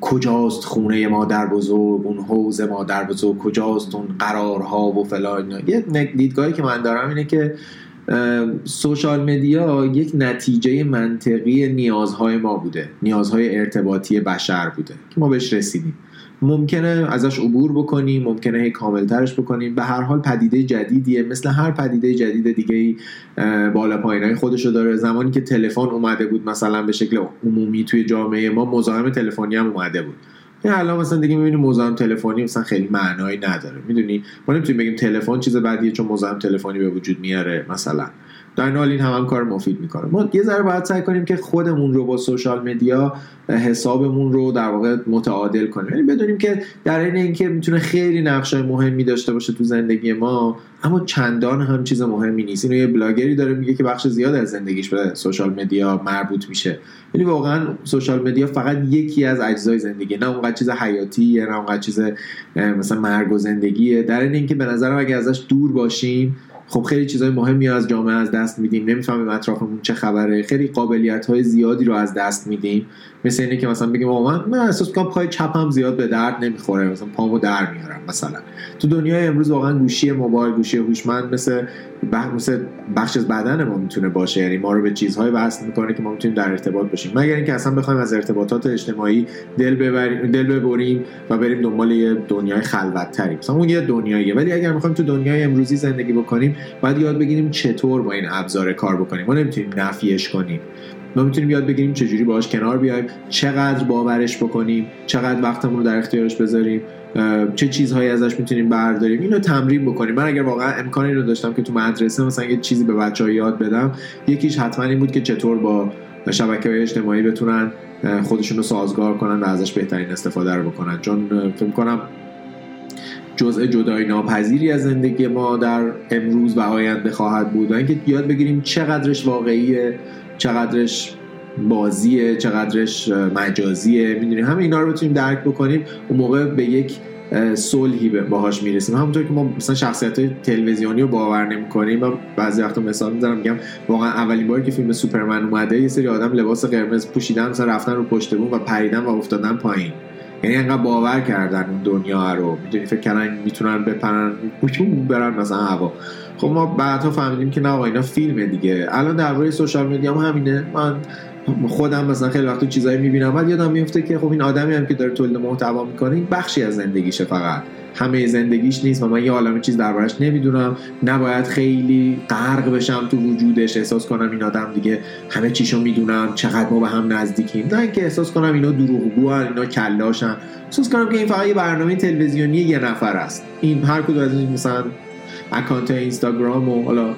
کجاست خونه مادر بزرگ؟ اون حوض مادر بزرگ؟ کجاست اون قرارها و فلان یه دیدگاهی که من دارم اینه که social media یک نتیجه منطقی نیازهای ما بوده. نیازهای ارتباطی بشر بوده که ما بهش رسیدیم. ممکنه ازش عبور بکنیم ممکنه هی کاملترش بکنیم. به هر حال پدیده جدیدیه مثل هر پدیده جدید دیگه بالا پایینای خودشو داره. زمانی که تلفن اومده بود مثلا به شکل عمومی توی جامعه ما مزاحم تلفنی هم اومده بود. این الان مثلا دیگه می‌بینیم مزاحم تلفنی مثلا خیلی معنایی نداره. می‌دونی؟ ما نمی‌تونیم بگیم تلفن چیز بدیه چون مزاحم تلفنی به وجود میاره مثلا. در حال این هم, هم کار مفید می‌کنه. ما یه ذره باید سعی کنیم که خودمون رو با سوشال مدیا حسابمون رو در واقع متعادل کنیم. یعنی بدونیم که در این اینکه می‌تونه خیلی نقشه مهمی داشته باشه تو زندگی ما اما چندان هم چیز مهمی نیست. اینو یه بلاگری داره میگه که بخش زیاد از زندگیش به سوشال مدیا مربوط میشه. یعنی واقعا سوشال مدیا فقط یکی از اجزای زندگی نه اونقدر چیز حیاتیه نه اونقدر چیز مثلا مرگ و زندگیه. در این اینکه به نظرم اگه ازش دور باشیم خب خیلی چیزای مهمی از جامعه از دست میدیم. نمی‌فهمیم اطرافمون چه خبره. خیلی قابلیت های زیادی رو از دست میدیم. مثل اینه که مثلا بگیم من من احساس کنم پای چپم زیاد به درد نمی‌خوره. مثلا پامو در میارم مثلا. تو دنیای امروز واقعا گوشی موبایل گوشی هوشمند مثل مثل بخش از بدن ما می‌تونه باشه. یعنی ما رو به چیزهای وصل می‌کنه که ما می‌تونیم در ارتباط باشیم. مگر اینکه اصلا بخوایم از ارتباطات اجتماعی دل ببریم دل ببریم و بریم دنبال یه دنیای خلوتتری. مثلا اون یه دنیاییه. ولی اگر می‌خوایم تو دنیای امروزی زندگی بکنیم باید یاد بگیریم چطور با این ابزار کار بکنیم. ما نمی‌تونیم نفیش کنیم. ما می‌تونیم یاد بگیریم چجوری باهاش کنار بیایم چقدر باورش بکنیم چقدر وقتمون رو در اختیارش بذاریم چه چیزهایی ازش می‌تونیم برداریم اینو تمرین بکنیم. من اگر واقعا امکانی رو داشتم که تو مدرسه مثلا یه چیزی به بچه ها یاد بدم یکیش حتما این بود که چطور با شبکه های اجتماعی بتونن خودشون رو سازگار کنن و ازش بهترین استفاده رو بکنن. چون فکر کنم جزء جدای ناپذیری از زندگی ما در امروز و آینده خواهد بود و اینکه یاد بگیریم چقدرش واقعیه چقدرش بازیه چقدرش مجازیه می‌دونیم همه اینا رو بتونیم درک بکنیم. اون موقع به یک صلحی باهاش می‌رسیم. همونطور که ما مثلا شخصیت های تلویزیونی رو باور نمی‌کنیم و بعضی وقتا مثال می‌ذارم میگم واقعا اولین باری که فیلم سوپرمن اومده یه سری آدم لباس قرمز پوشیدن مثلا رفتن رو پشت بون و پریدن و افتادن پایین. یعنی انقدر باور کردن اون دنیا رو. می‌دونی فکر کردن می‌تونن بپرن برن مثلا هوا. خب ما بعدها فهمیدیم که نه آقا اینا فیلمه دیگه. الان درباره سوشال مدیا هم همینه. من خودم مثلا خیلی وقت چیزایی می‌بینم بعد یادم میفته که خب این آدمی هم که داره تولید محتوا می‌کنه این بخشی از زندگیشه فقط. همه زندگیش نیست و من یه عالم چیز دربارش نمی‌دونم. نباید خیلی غرق بشم تو وجودش احساس کنم این آدم دیگه همه چیشو می‌دونم چقدر ما به هم نزدیکیم. نه اینکه احساس کنم اینا دروغگو اینا کلاشن. احساس کنم که این فقط یه برنامه تلویزیونی یه نفر است. این هر کدوم از این مثلا اکانت اینستاگرام و حالا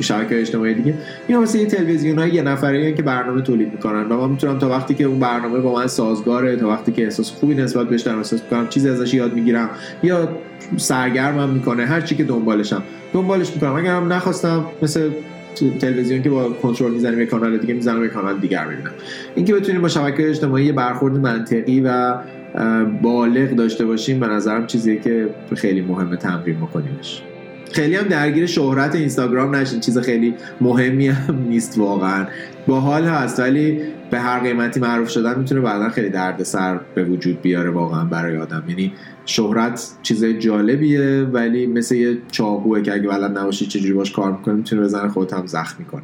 شبکه اجتماعی دیگه. اینا مثل یه تلویزیون های یه نفره که برنامه تولید می‌کنن. و من می‌تونم تا وقتی که اون برنامه با من سازگاره تا وقتی که احساس خوبی نسبت بهش دارم احساس می‌کنم چیزی ازش یاد می‌گیرم. یا سرگرمم می‌کنه هر چی که دنبالشم. دنبالش می‌کنم. اگرم نخواستم مثل تلویزیون که با کنترل می‌زنیم یه کانال دیگه می‌زنم یه کانال دیگر ببینم اینکه بتونیم با شبکه اجتماعی برخورد منطقی و بالغ داشته باشیم به نظرم چیزیه که خیلی مهمه تمرین بکنیمش. خیلی هم درگیر شهرت اینستاگرام نشین. چیز خیلی مهمی هم نیست واقعا. باحال هست ولی به هر قیمتی معروف شدن می‌تونه بعدا خیلی دردسر به وجود بیاره واقعا برای آدم. یعنی شهرت چیز جالبیه ولی مثل یه چاقوه که اگه بلد نباشی چجوری باش کار می‌کنه می‌تونه بزنه خودت هم زخم می‌کنه